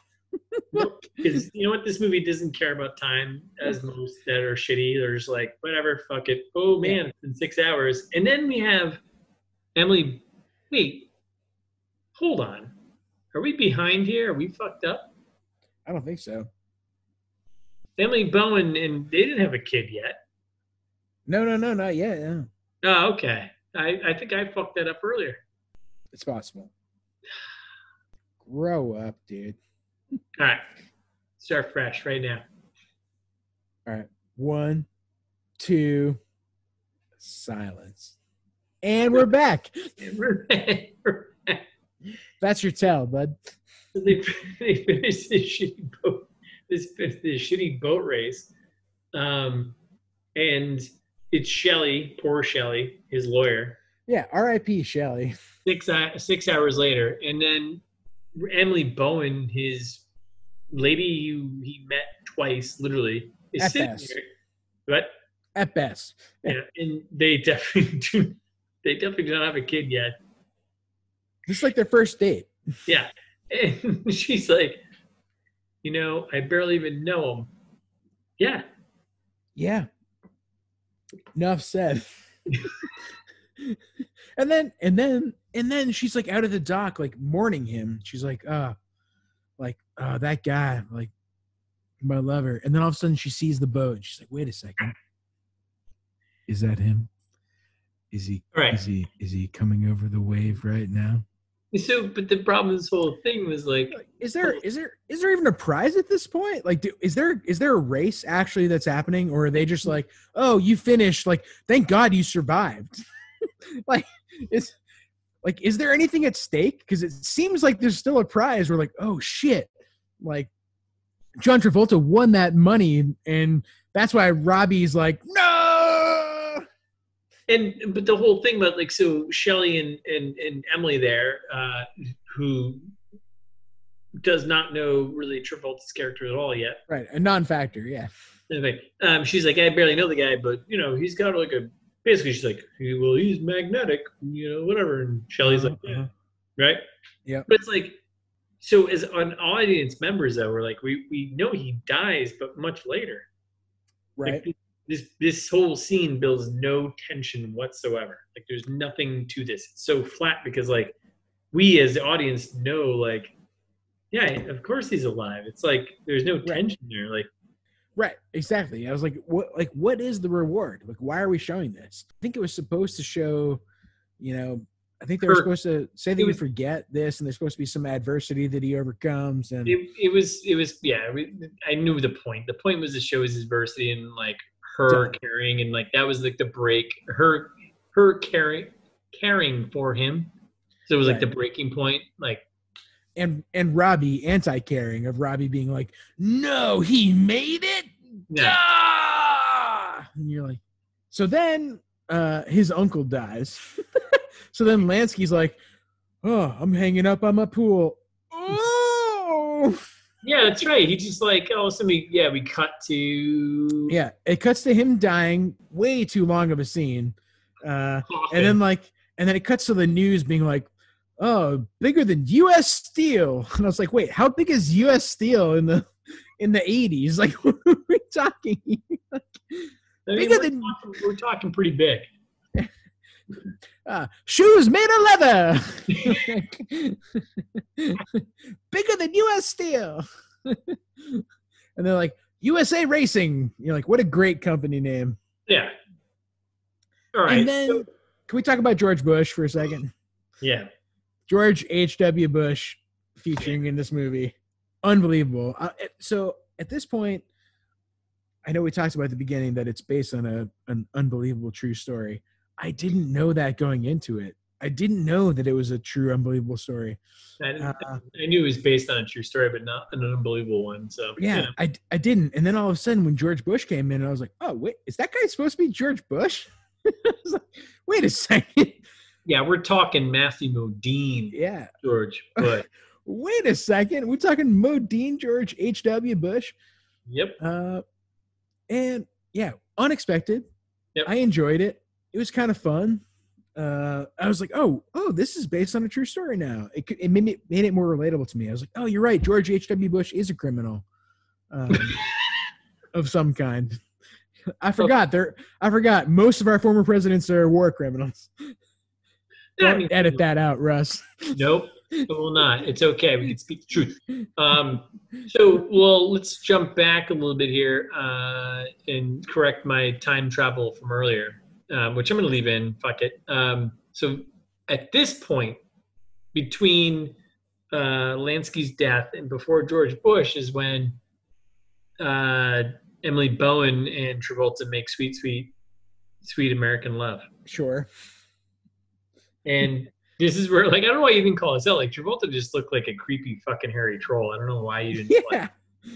Because you know what, this movie doesn't care about time as most that are shitty. They're just like, whatever, fuck it. Oh man, it's been six hours. And then we have Emily. Wait, hold on. Are we behind here? Are we fucked up?
I don't think so.
Emily Bowen and they didn't have a kid yet.
No, no, no, not yet. No.
Oh, okay. I, I think I fucked that up earlier.
It's possible. Grow up, dude.
All right. Start fresh right now.
All right. One, two, silence. And we're back. That's your tell, bud.
They, they finished this shitty boat this this shitty boat race, um, and it's Shelly, poor Shelly, his lawyer.
Yeah, R.I.P. Shelly.
Six uh, six hours later, and then Emily Bowen, his lady who he met twice, literally, is
At
sitting
best.
there. What?
At best.
Yeah, and they definitely do. They definitely do not have a kid yet.
Just like their first date.
Yeah. And she's like, you know, I barely even know him. Yeah.
Yeah. Enough said. and then and then and then she's like out of the dock, like mourning him. She's like, uh, like, uh, that guy, like my lover. And then all of a sudden she sees the boat and she's like, wait a second. Is that him? Is he
right.
is he is he coming over the wave right now?
So, but the problem with this whole thing was like,
Is there oh is there is there even a prize at this point? Like, do, is there is there a race actually that's happening, or are they just like, oh, you finished? Like, thank God you survived. like, is like, is there anything at stake? Because it seems like there's still a prize. We're like, oh shit, like John Travolta won that money, and that's why Robbie's like, no.
And but the whole thing about like, so Shelly and and and Emily there, uh, who does not know really Travolta's character at all yet.
Right, a non-factor, yeah.
Anyway, um, she's like, I barely know the guy, but you know, he's got like a. Basically, she's like, "He- well, he's magnetic, you know, whatever. And Shelly's like, yeah,
Uh-huh.
right?
Yeah.
But it's like, so as an audience members, though, we're like, we we know he dies, but much later.
right.
Like, this this whole scene builds no tension whatsoever. Like, there's nothing to this. It's so flat because like we as the audience know, like, yeah, of course he's alive. It's like there's no tension there. Like,
Right, exactly. I was like, what like what is the reward? Like why are we showing this? I think it was supposed to show, you know, I think they were supposed to say that
it
you forget this and there's supposed to be some adversity that he overcomes and
it, it was it was yeah we, i knew the point the point was to show his adversity and like her caring and like that was like the break her her caring caring for him so it was like the breaking point like
and and Robbie anti-caring of Robbie being like, "No, he made it."
yeah
Ah! And you're like, so then uh his uncle dies. so then Lansky's like, "Oh, I'm hanging up on my pool." Oh.
Yeah that's right he just like oh so we yeah we cut to
Yeah, it cuts to him dying. Way too long of a scene. Uh,
coffin.
and then like, and then it cuts to the news being like, oh, bigger than U.S. Steel. And I was like, wait, how big is U.S. Steel in the in the 80s? Like, what are we talking?
I mean,
Bigger
we're,
than-
talking, we're talking pretty big.
uh, shoes made of leather. bigger than U.S. Steel. and they're like, USA Racing. You're like, what a great company name.
Yeah. All right.
and then,
so-
can we talk about George Bush for a second?
yeah.
George H.W. Bush featuring in this movie. Unbelievable. Uh, so at this point, I know we talked about at the beginning that it's based on a an unbelievable true story. I didn't know that going into it. I didn't know that it was a true unbelievable story.
I,
Uh,
I knew it was based on a true story, but not an unbelievable one. So you
Yeah. I, I didn't. And then all of a sudden, when George Bush came in, I was like, oh, wait, is that guy supposed to be George Bush? I was like, wait a second.
yeah, we're talking Matthew Modine,
Yeah.
George, but
Wait a second. We're talking Modine George H.W. Bush.
yep.
Uh, and yeah, unexpected.
Yep.
I enjoyed it. It was kind of fun. Uh, I was like, oh, oh, this is based on a true story now. It, it made, me, made it more relatable to me. I was like, oh, you're right. George H.W. Bush is a criminal um, of some kind. I forgot there. I forgot most of our former presidents are war criminals.
I
Don't
mean,
edit that out, Russ.
Nope, it will not. It's okay. We can speak the truth. Um, so, well, let's jump back a little bit here uh, and correct my time travel from earlier, um, which I'm going to leave in. Fuck it. Um, so, at this point, between uh, Lansky's death and before George Bush is when uh, Emily Bowen and Travolta make "Sweet, Sweet, Sweet American Love."
Sure.
And this is where, like, I don't know why you even call this out. Like, Travolta just looked like a creepy fucking hairy troll. I don't know why you didn't. like
Yeah.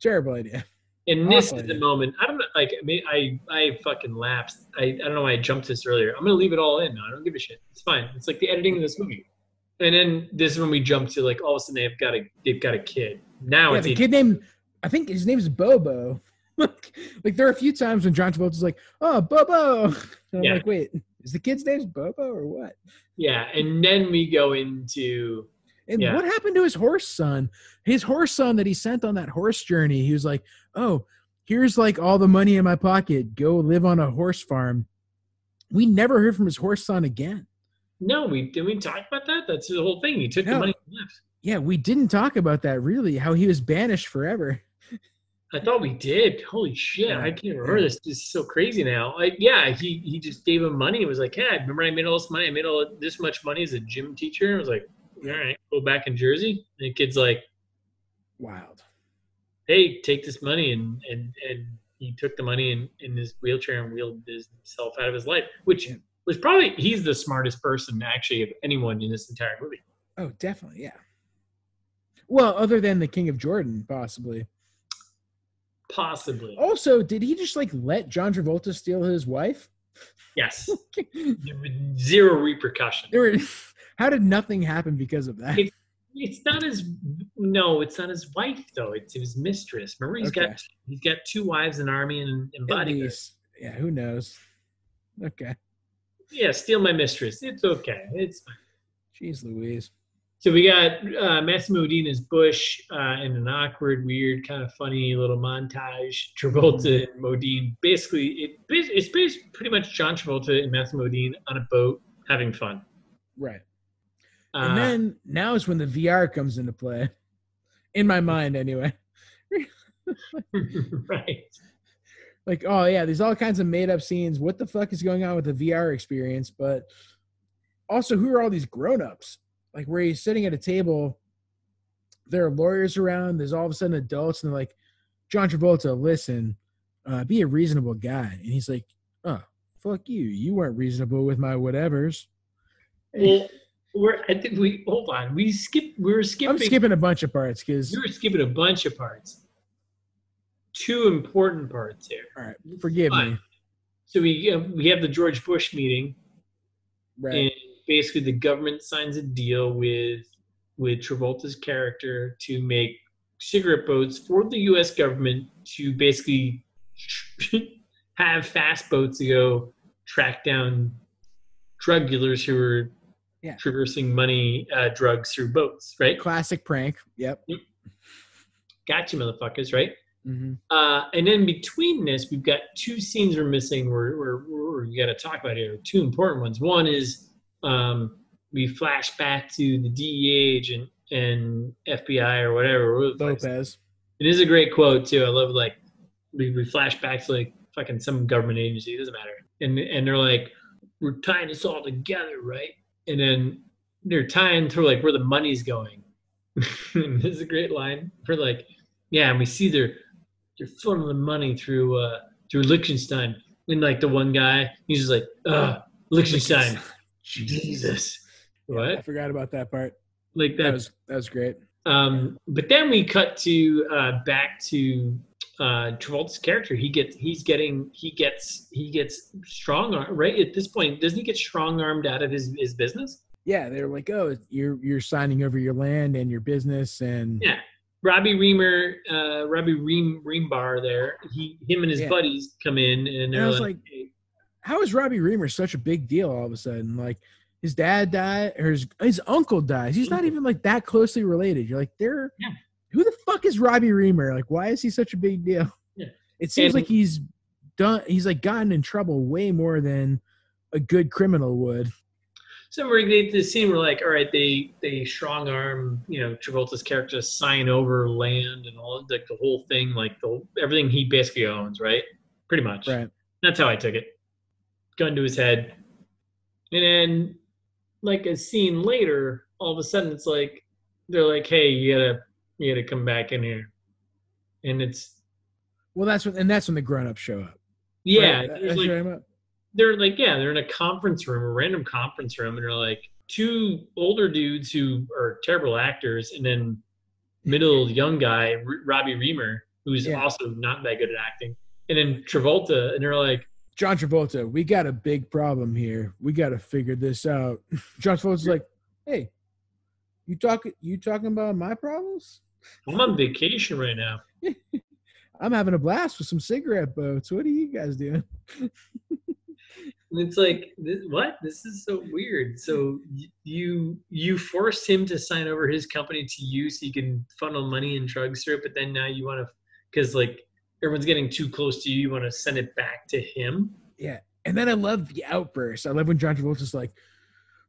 Terrible idea.
And this
Awful
is the moment. I don't know. Like, I mean, I I fucking lapsed. I, I don't know why I jumped this earlier. I'm gonna leave it all in. now. I don't give a shit. It's fine. It's like the editing of this movie. And then this is when we jump to like all of a sudden they've got a they've got a kid. Now
yeah,
it's a-
kid named I think his name is Bobo. like, like there are a few times when John Travolta's like, "Oh, Bobo," and I'm
Yeah.
like, "Wait, is the kid's name Bobo or what?"
yeah. And then we go into
And
Yeah.
what happened to his horse son? His horse son that he sent on that horse journey. He was like, "Oh, here's like all the money in my pocket. Go live on a horse farm." We never heard from his horse son again.
no. We did we talk about that? That's the whole thing. He took the money and left.
Yeah, we didn't talk about that really. How he was banished forever.
I thought we did. Holy shit! I can't remember this. This is so crazy now. Like, yeah, he he just gave him money. It was like, yeah, remember I made all this money. I made all this much money as a gym teacher. I was like, all right, go back in Jersey. And the kid's like,
Wild.
hey, take this money, and and and he took the money in in his wheelchair and wheeled himself out of his life, which
Yeah.
was probably he's the smartest person actually of anyone in this entire movie.
Oh, definitely, yeah. Well, other than the King of Jordan, possibly.
Possibly,
Also, did he just like let John Travolta steal his wife?
yes. Zero repercussion.
there were, how did nothing happen because of that?
It- It's not his no, it's not his wife though. It's his mistress. Remember, he's
Okay.
got he's got two wives, an army, and, and.
Yeah, who knows? Okay.
Yeah, steal my mistress. It's okay. It's fine.
Jeez Louise.
So we got uh, Massimo Modine as Bush uh, in an awkward, weird, kind of funny little montage. Travolta and Modine. Basically, it it's basically pretty much John Travolta and Massimo Modine on a boat having fun.
Right.
Uh,
And then now is when the VR comes into play. In my mind, anyway.
right.
Like, oh yeah, there's all kinds of made up scenes. What the fuck is going on with the VR experience? But also, who are all these grown ups? Like, where he's sitting at a table, there are lawyers around. There's all of a sudden adults, and they're like, John Travolta, listen, uh, be a reasonable guy. And he's like, oh, fuck you. You weren't reasonable with my whatevers.
Well, we're I think we hold on. We skip. We were skipping.
I'm skipping a bunch of parts because,
You were skipping a bunch of parts. Two important parts here.
all right, forgive me.
So we have, we have the George Bush meeting,
Right.
and basically the government signs a deal with with Travolta's character to make cigarette boats for the U.S. government to basically have fast boats to go track down drug dealers who are
Yeah.
traversing money uh, drugs through boats, right?
Classic prank. Yep.
Gotcha, motherfuckers, right?
hmm
Uh, and then between this, we've got two scenes we're missing. We're, we're, we're got to talk about here. Two important ones. One is um, we flash back to the DEA agent and FBI or whatever. whatever the fuck's-
Lopez.
It is a great quote too. I love like we, we flash back to like fucking some government agency. It doesn't matter. And and they're like, we're tying this all together, right? And then they're tying through like where the money's going. This is a great line for like, yeah, and we see they're they're funneling the money through uh through Liechtenstein. And like the one guy, he's just like, uh, Liechtenstein. Jesus. What?
I forgot about that part.
Like
That
that's
was that was great.
um, but then we cut to uh, back to uh, Travolta's character. He gets he's getting he gets he gets strong arm right at this point. Doesn't he get strong armed out of his his business?
Yeah, they're like, oh, you're you're signing over your land and your business, and
Yeah. Robbie Reamer, uh, Robbie Ream Reambar there. He him and his
Yeah.
buddies come in and they're
I was
like,
like, how is Robbie Reamer such a big deal all of a sudden? Like his dad died or his his uncle dies. He's not even like that closely related. You're like, they're
Yeah.
Who the fuck is Robbie Reamer? Like, why is he such a big deal?
Yeah.
It seems
And-
like he's done he's like gotten in trouble way more than a good criminal would.
So we're gonna get to the scene where like, all right, they they strong arm, you know, Travolta's character to sign over land and all like the whole thing, like the everything he basically owns, right? Pretty much.
Right.
That's how I took it. Gun to his head. And then like a scene later, all of a sudden it's like they're like, Hey, you gotta you gotta come back in here. And it's
Well that's when and that's when the grown ups show up.
yeah,
Right?
like,
what I'm at.
they're like yeah they're in a conference room a random conference room and they're like two older dudes who are terrible actors and then middle young guy R- robbie reamer who's
Yeah.
also not that good at acting and then travolta and they're like
John Travolta, we got a big problem here. We got to figure this out. John Travolta's like, "Hey, you talking? You talking about my problems?
I'm on vacation right now
I'm having a blast with some cigarette boats. What are you guys doing?"
it's like this, what this is so weird so you you forced him to sign over his company to you so you can funnel money and drugs through it but then now you want to because like everyone's getting too close to you you want to send it back to him
Yeah, and then I love the outburst. I love when John Travolta's like,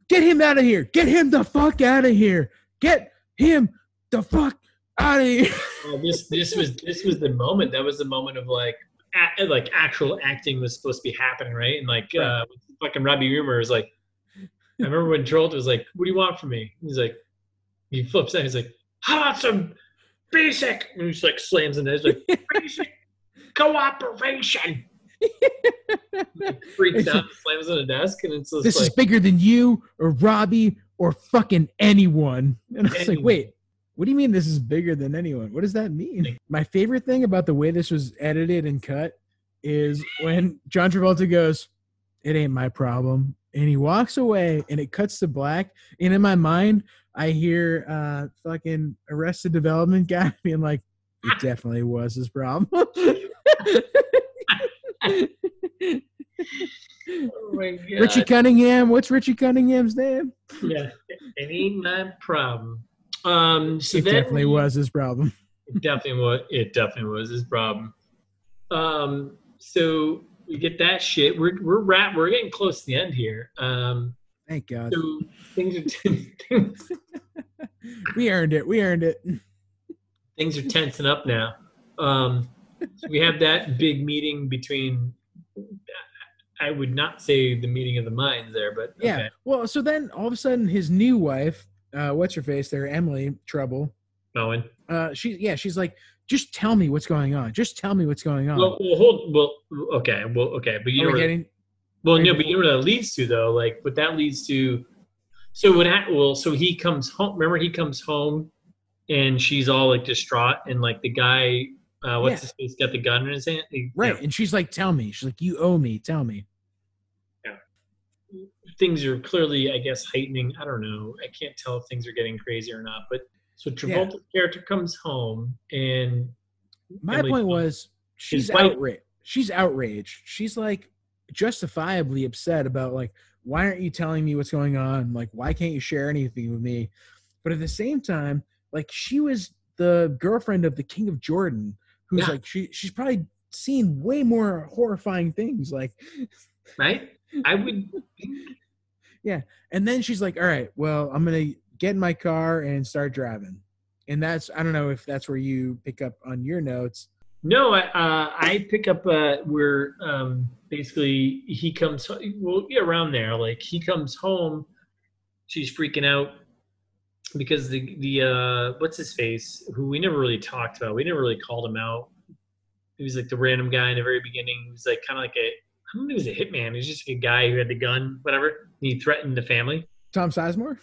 "Get him out of here! Get him the fuck out of here! Get him the fuck out of here!"
Well, this this was this was the moment. That was the moment of like a, like actual acting was supposed to be happening, right? And like
Right.
uh, fucking Robbie Rumor was like, I remember when Travolta was like, "What do you want from me?" He's like, he flips out. He's like, "How about some basic?" And he just like slams in there. He's like, "Basic cooperation." Like, freaks out, slams on the desk, and it's
this
like,
is bigger than you or Robbie or fucking anyone. And I was like, wait, what do you mean this is bigger than anyone? What does that mean? My favorite thing about the way this was edited and cut is when John Travolta goes, It ain't my problem. And he walks away and it cuts to black. And in my mind, I hear uh fucking arrested development guy being like, It definitely was his problem.
oh my god,
Richie Cunningham. What's Richie Cunningham's name?
yeah, it ain't my problem. Um, so
it definitely was his problem.
It definitely was. It definitely was his problem. Um, so we get that shit. We're we're wrap. We're getting close to the end here. Um,
Thank God.
so things are
We earned it. We earned it.
things are tensing up now. Um, so we have that big meeting between. I would not say the meeting of the minds there, but
Yeah.
okay.
Well, so then all of a sudden, his new wife, uh, what's her face there, Emily Trouble.
Owen.
Uh, she yeah, she's like, just tell me what's going on. Just tell me what's going on.
Well, well, hold. Well, okay. Well, okay. But you
Are
know,
we
where-
getting?
Well, no, but you know what that leads to, though. Like, what that leads to. So what? Ha- well, so he comes home. Remember, he comes home, and she's all like distraught, and like the guy, uh, what's
Yeah.
his face, got the gun in his hand. He- you
Right,
know,
and she's like, tell me. She's like, you owe me. Tell me.
Things are clearly, I guess, heightening. I don't know. I can't tell if things are getting crazy or not. But so Travolta's character comes home, and
My
Emily
point was, she's outraged. She's outraged. She's like justifiably upset about like why aren't you telling me what's going on? Like, why can't you share anything with me? But at the same time, like she was the girlfriend of the king of Jordan, who's
Yeah.
like she she's probably seen way more horrifying things. Like,
right? I would.
Yeah, and then she's like, "All right, well, I'm gonna get in my car and start driving." And that's I don't know if that's where you pick up on your notes.
No, I, uh, I pick up uh, where um, basically he comes. Well, yeah, around there. Like he comes home, she's freaking out because the the uh, what's his face, who we never really talked about. We never really called him out. He was like the random guy in the very beginning. He was like kind of like a. I don't if he was a hitman. He was just like a guy who had the gun, whatever. He threatened the family.
Tom Sizemore.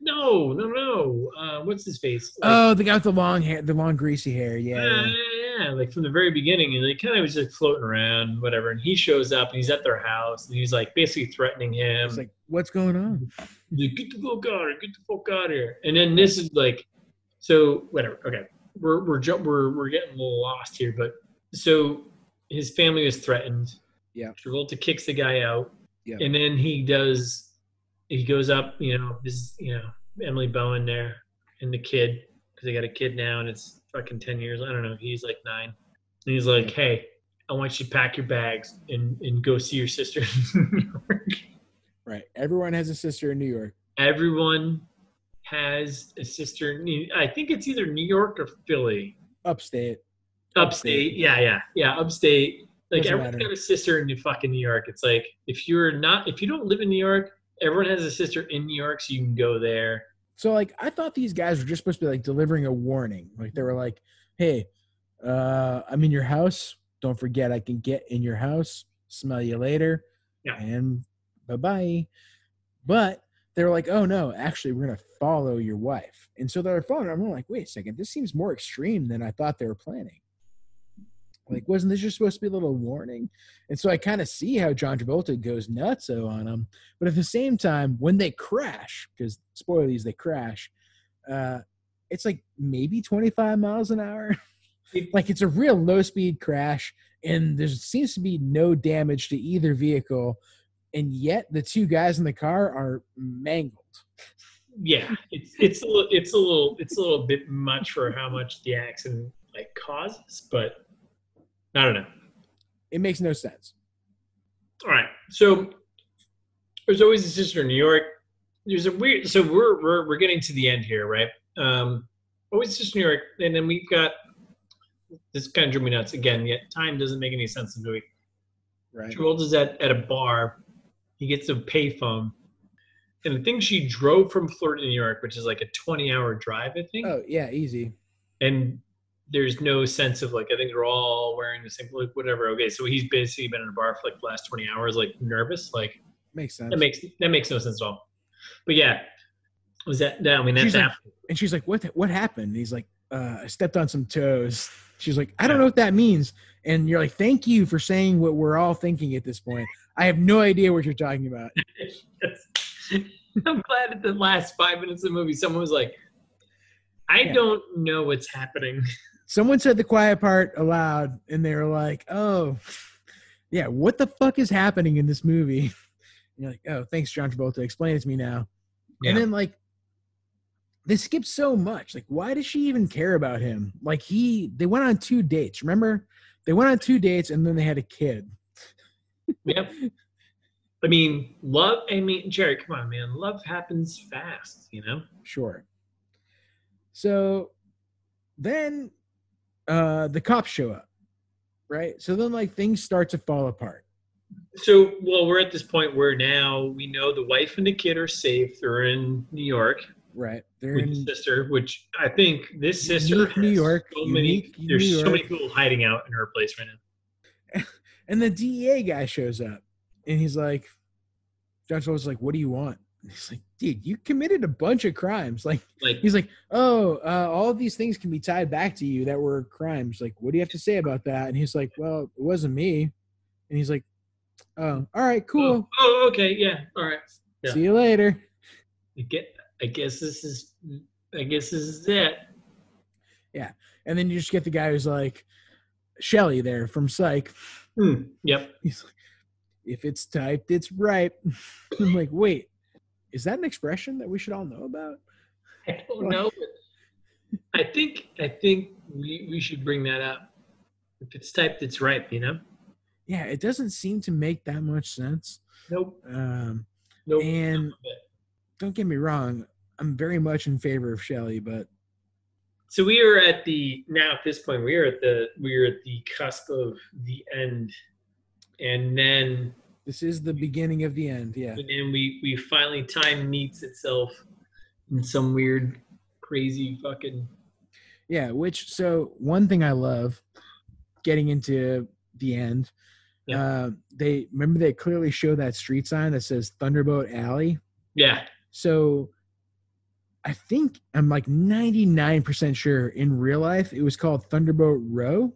No, no, no. Uh, what's his face? Like,
Oh, the guy with the long hair, the long greasy hair. Yeah.
yeah,
yeah.
yeah, like from the very beginning, and he kind of was just floating around, whatever. And he shows up, and he's at their house, and he's like basically threatening him.
It's like, what's going on?
Like, get the fuck out here, get the fuck out of here. And then this is like, so whatever. Okay, we're we're we're we're getting a little lost here, but so his family is threatened.
Yeah.
Travolta kicks the guy out.
Yeah.
And then he does. He goes up, you know, this. you know Emily Bowen there and the kid because they got a kid now and it's fucking ten years. I don't know. He's like nine, and he's like, "Hey, I want you to pack your bags and and go see your sister." in New York."
Right. Everyone has a sister in New York.
Everyone has a sister. in New- I think it's either New York or Philly.
Upstate.
Upstate, yeah, yeah, yeah. Upstate. Like
Doesn't
everyone's
matter.
got a sister in New fucking New York. It's like if you're not, if you don't live in New York, everyone has a sister in New York, so you can go there.
So like I thought these guys were just supposed to be like delivering a warning. Like they were like, "Hey, uh I'm in your house. Don't forget I can get in your house. Smell you later."
Yeah.
And bye-bye. But they were like, "Oh no, actually we're going to follow your wife." And so they're following. her. I'm like, "Wait a second. This seems more extreme than I thought they were planning." Like, wasn't this just supposed to be a little warning? And so I kind of see how John Travolta goes nutso on them. But at the same time, when they crash, because spoilers, they crash, uh, it's like maybe 25 miles an hour. Like it's a real low speed crash, and there seems to be no damage to either vehicle. And yet the two guys in the car are mangled.
Yeah, it's it's a little, it's a little it's a little bit much for how much the accident like causes, but I don't know.
It makes no sense.
All right. So there's always a sister in New York. There's a weird. So we're we're we're getting to the end here, right? Um, always sister in New York, and then we've got this kind of drew me nuts again. Yet time doesn't make any sense in the movie.
Right.
Travolta's at at a bar. He gets a payphone, and I think she drove from Florida to New York, which is like a 20 hour drive, I think.
Oh yeah, easy.
And there's no sense of like I think they're all wearing the same like whatever. Okay, so he's basically been in a bar for like the last 20 hours, like nervous, like.
Makes sense.
That makes that makes no sense at all. But yeah, was that? that I mean, that's
She's like- and she's like, "What? What happened?" And he's like, uh, "I stepped on some toes." She's like, "I don't know what that means." And you're like, "Thank you for saying what we're all thinking at this point." I have no idea what you're talking about.
I'm glad at the last five minutes of the movie, someone was like, "I
Yeah.
don't know what's happening."
Someone said the quiet part aloud, and they were like, "Oh, yeah, what the fuck is happening in this movie?" And you're like, "Oh, thanks, John Travolta. Explain it to me now."
Yeah.
And then like, they skip so much. Like, why does she even care about him? Like, he they went on two dates. Remember, they went on two dates, and then they had a kid.
Yep. I mean, love. I mean, Jerry, come on, man. Love happens fast, you know.
Sure. So then uh the cops show up. Right? So then like things start to fall apart.
So, well, we're at this point where now we know the wife and the kid are safe. They're in New York.
Right? They're
with
in
the sister, which I think this sister
New York,
So many, there's
New
so many people hiding out in her place right now.
and the DEA guy shows up and he's like John Travolta's like, what do you want? He's like, dude, you committed a bunch of crimes. Like
Like,
he's like, oh, uh, all of these things can be tied back to you that were crimes. Like, what do you have to say about that? And he's like, well, it wasn't me. And he's like, oh, all right, cool.
oh, oh, okay, yeah, all right. yeah.
See you later.
I get. I guess this is. I guess this is it.
Yeah, and then you just get the guy who's like, Shelly there from Psych.
Hmm. Yep.
He's like, if it's typed, it's right. I'm like, wait, is that an expression that we should all know about?
I don't know. I think I think we, we should bring that up. If it's typed, it's ripe. You know.
Yeah, it doesn't seem to make that much sense.
Nope.
Um,
Nope.
and don't get me wrong, I'm very much in favor of Shelly, but
So we are at the now at this point we are at the we are at the cusp of the end, and then
this is the beginning of the end. Yeah.
and then we we finally time meets itself in some weird, crazy fucking
Yeah, which so one thing I love getting into the end.
Yeah.
Uh, they remember they clearly show that street sign that says Thunderbolt Alley.
yeah
So I think I'm like 99% sure in real life it was called Thunderbolt Row.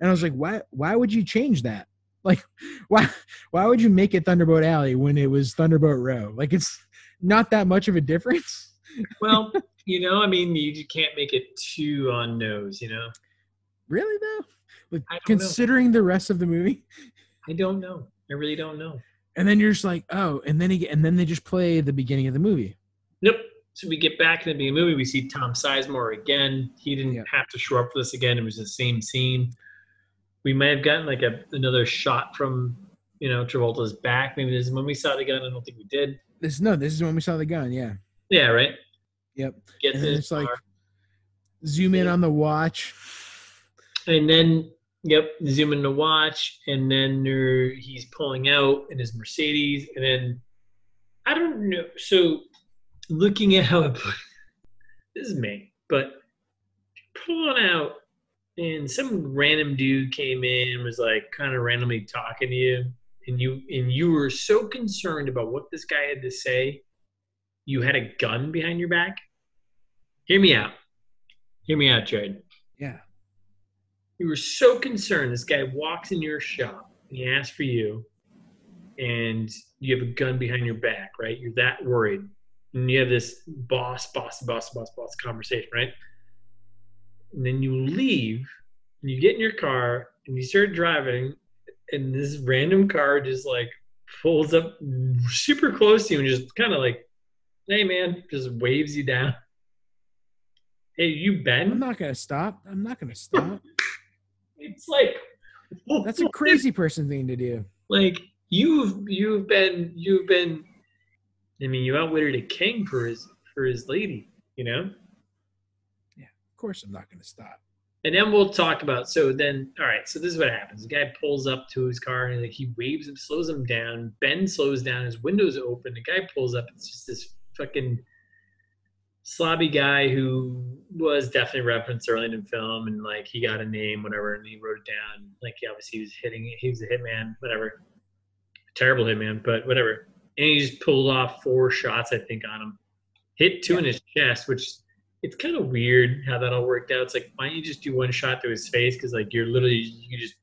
And I was like, why why would you change that? Like why why would you make it Thunderbolt Alley when it was Thunderbolt Row? Like it's not that much of a difference.
Well, you know, I mean, you can't make it too on nose, you know.
Really though? Like
don't know.
considering the rest of the movie.
I don't know. I really don't know.
And then you're just like, oh, and then he, and then they just play the beginning of the movie.
Nope. So we get back into the movie. We see Tom Sizemore again. He didn't
Yeah.
have to show up for this again. It was the same scene. We might have gotten like a another shot from you know Travolta's back. Maybe this is when we saw the gun. I don't think we did.
This no, this is when we saw the gun. Yeah.
Yeah, right.
Yep.
Gets
And
in
then
his
it's like
car.
zoom in on the watch.
and then yep, zoom in to watch, and then he's pulling out in his Mercedes, and then I don't know. So looking at how it this is me, but pulling out, and some random dude came in and was like kind of randomly talking to you, and you and you were so concerned about what this guy had to say, you had a gun behind your back. Hear me out. Hear me out, Jared
Yeah.
you were so concerned. This guy walks in your shop and he asks for you, and you have a gun behind your back, right? You're that worried. And you have this boss, boss, boss, boss, boss conversation, right? And then you leave and you get in your car and you start driving, and this random car just like pulls up super close to you and just kind of like, hey man, just waves you down. Hey, you Ben.
I'm not gonna stop. I'm not gonna stop.
It's like
That's a crazy person thing to do.
like you've you've been you've been I mean you outwitted a king for his for his lady, you know?
Of course, I'm not gonna stop.
And then we'll talk about so then all right, so this is what happens. The guy pulls up to his car and like he waves him, slows him down. Ben slows down, his window's open, the guy pulls up, it's just this fucking slobby guy who was definitely referenced early in the film and like he got a name, whatever, and he wrote it down. Like he obviously he was hitting he was a hitman, whatever. Terrible hitman, but whatever. And he just pulled off four shots, I think, on him. Hit two in his chest, which it's kind of weird how that all worked out. It's like, why don't you just do one shot to his face? Because like you're literally you just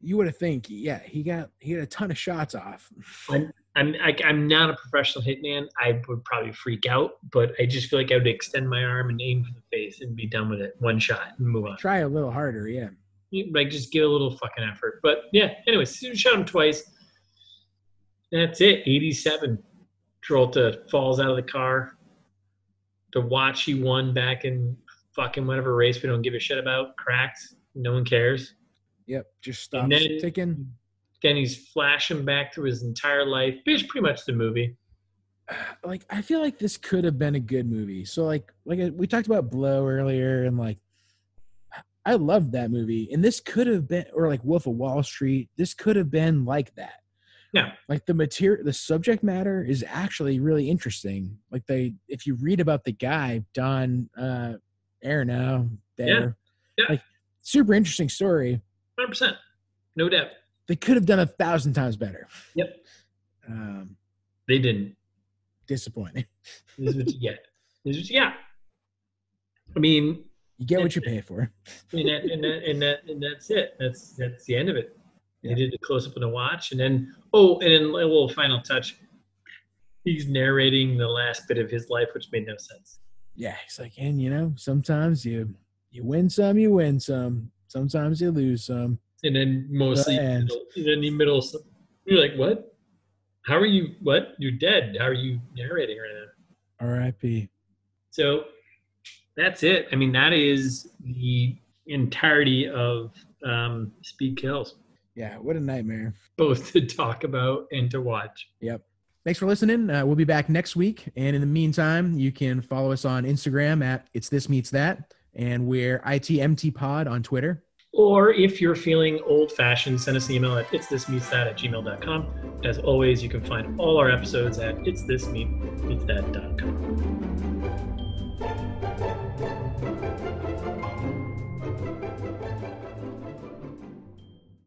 You would have think, yeah, he got he had a ton of shots off.
I'm I, I'm not a professional hitman. I would probably freak out, but I just feel like I would extend my arm and aim for the face and be done with it. One shot and move on.
Try a little harder, yeah.
Like just give a little fucking effort. But yeah, anyways, shot him twice. That's it. 87. Travolta falls out of the car. The watch he won back in fucking whatever race we don't give a shit about cracked. No one cares.
Yep, just stops
And then-
ticking.
Then he's flashing back through his entire life. It's pretty much the movie.
Like I feel like this could have been a good movie. So like like we talked about Blow earlier, and like I loved that movie, and this could have been or like Wolf of Wall Street. This could have been like that.
Yeah.
Like the material, the subject matter is actually really interesting. Like they, if you read about the guy Don uh, Aronow, there,
Yeah.
like super interesting story.
100%. No doubt.
They could have done a thousand times better.
Yep.
Um,
They didn't.
disappointing.
This is what you get. This is what you. I mean,
You get what you pay for.
and that, and that, and that, and that's it. That's that's the end of it.
Yeah.
They did the close up on the watch, and then oh, and then a little final touch. He's narrating the last bit of his life, which made no sense.
Yeah, he's like, and you know, sometimes you you win some, you win some. Sometimes you lose some.
And then mostly, and then the middle, You're like, what? How are you? What? You're dead. How are you narrating right now?
R.I.P.
So that's it. I mean, that is the entirety of um, Speed Kills,
Yeah, what a nightmare.
both to talk about and to watch.
Yep. Thanks for listening. Uh, we'll be back next week. And in the meantime, you can follow us on Instagram at It's This Meets That. And we're ITMT Pod on Twitter.
Or if you're feeling old fashioned, send us an email at it's this meets that at gmail.com. As always, you can find all our episodes at it's this meets that.com.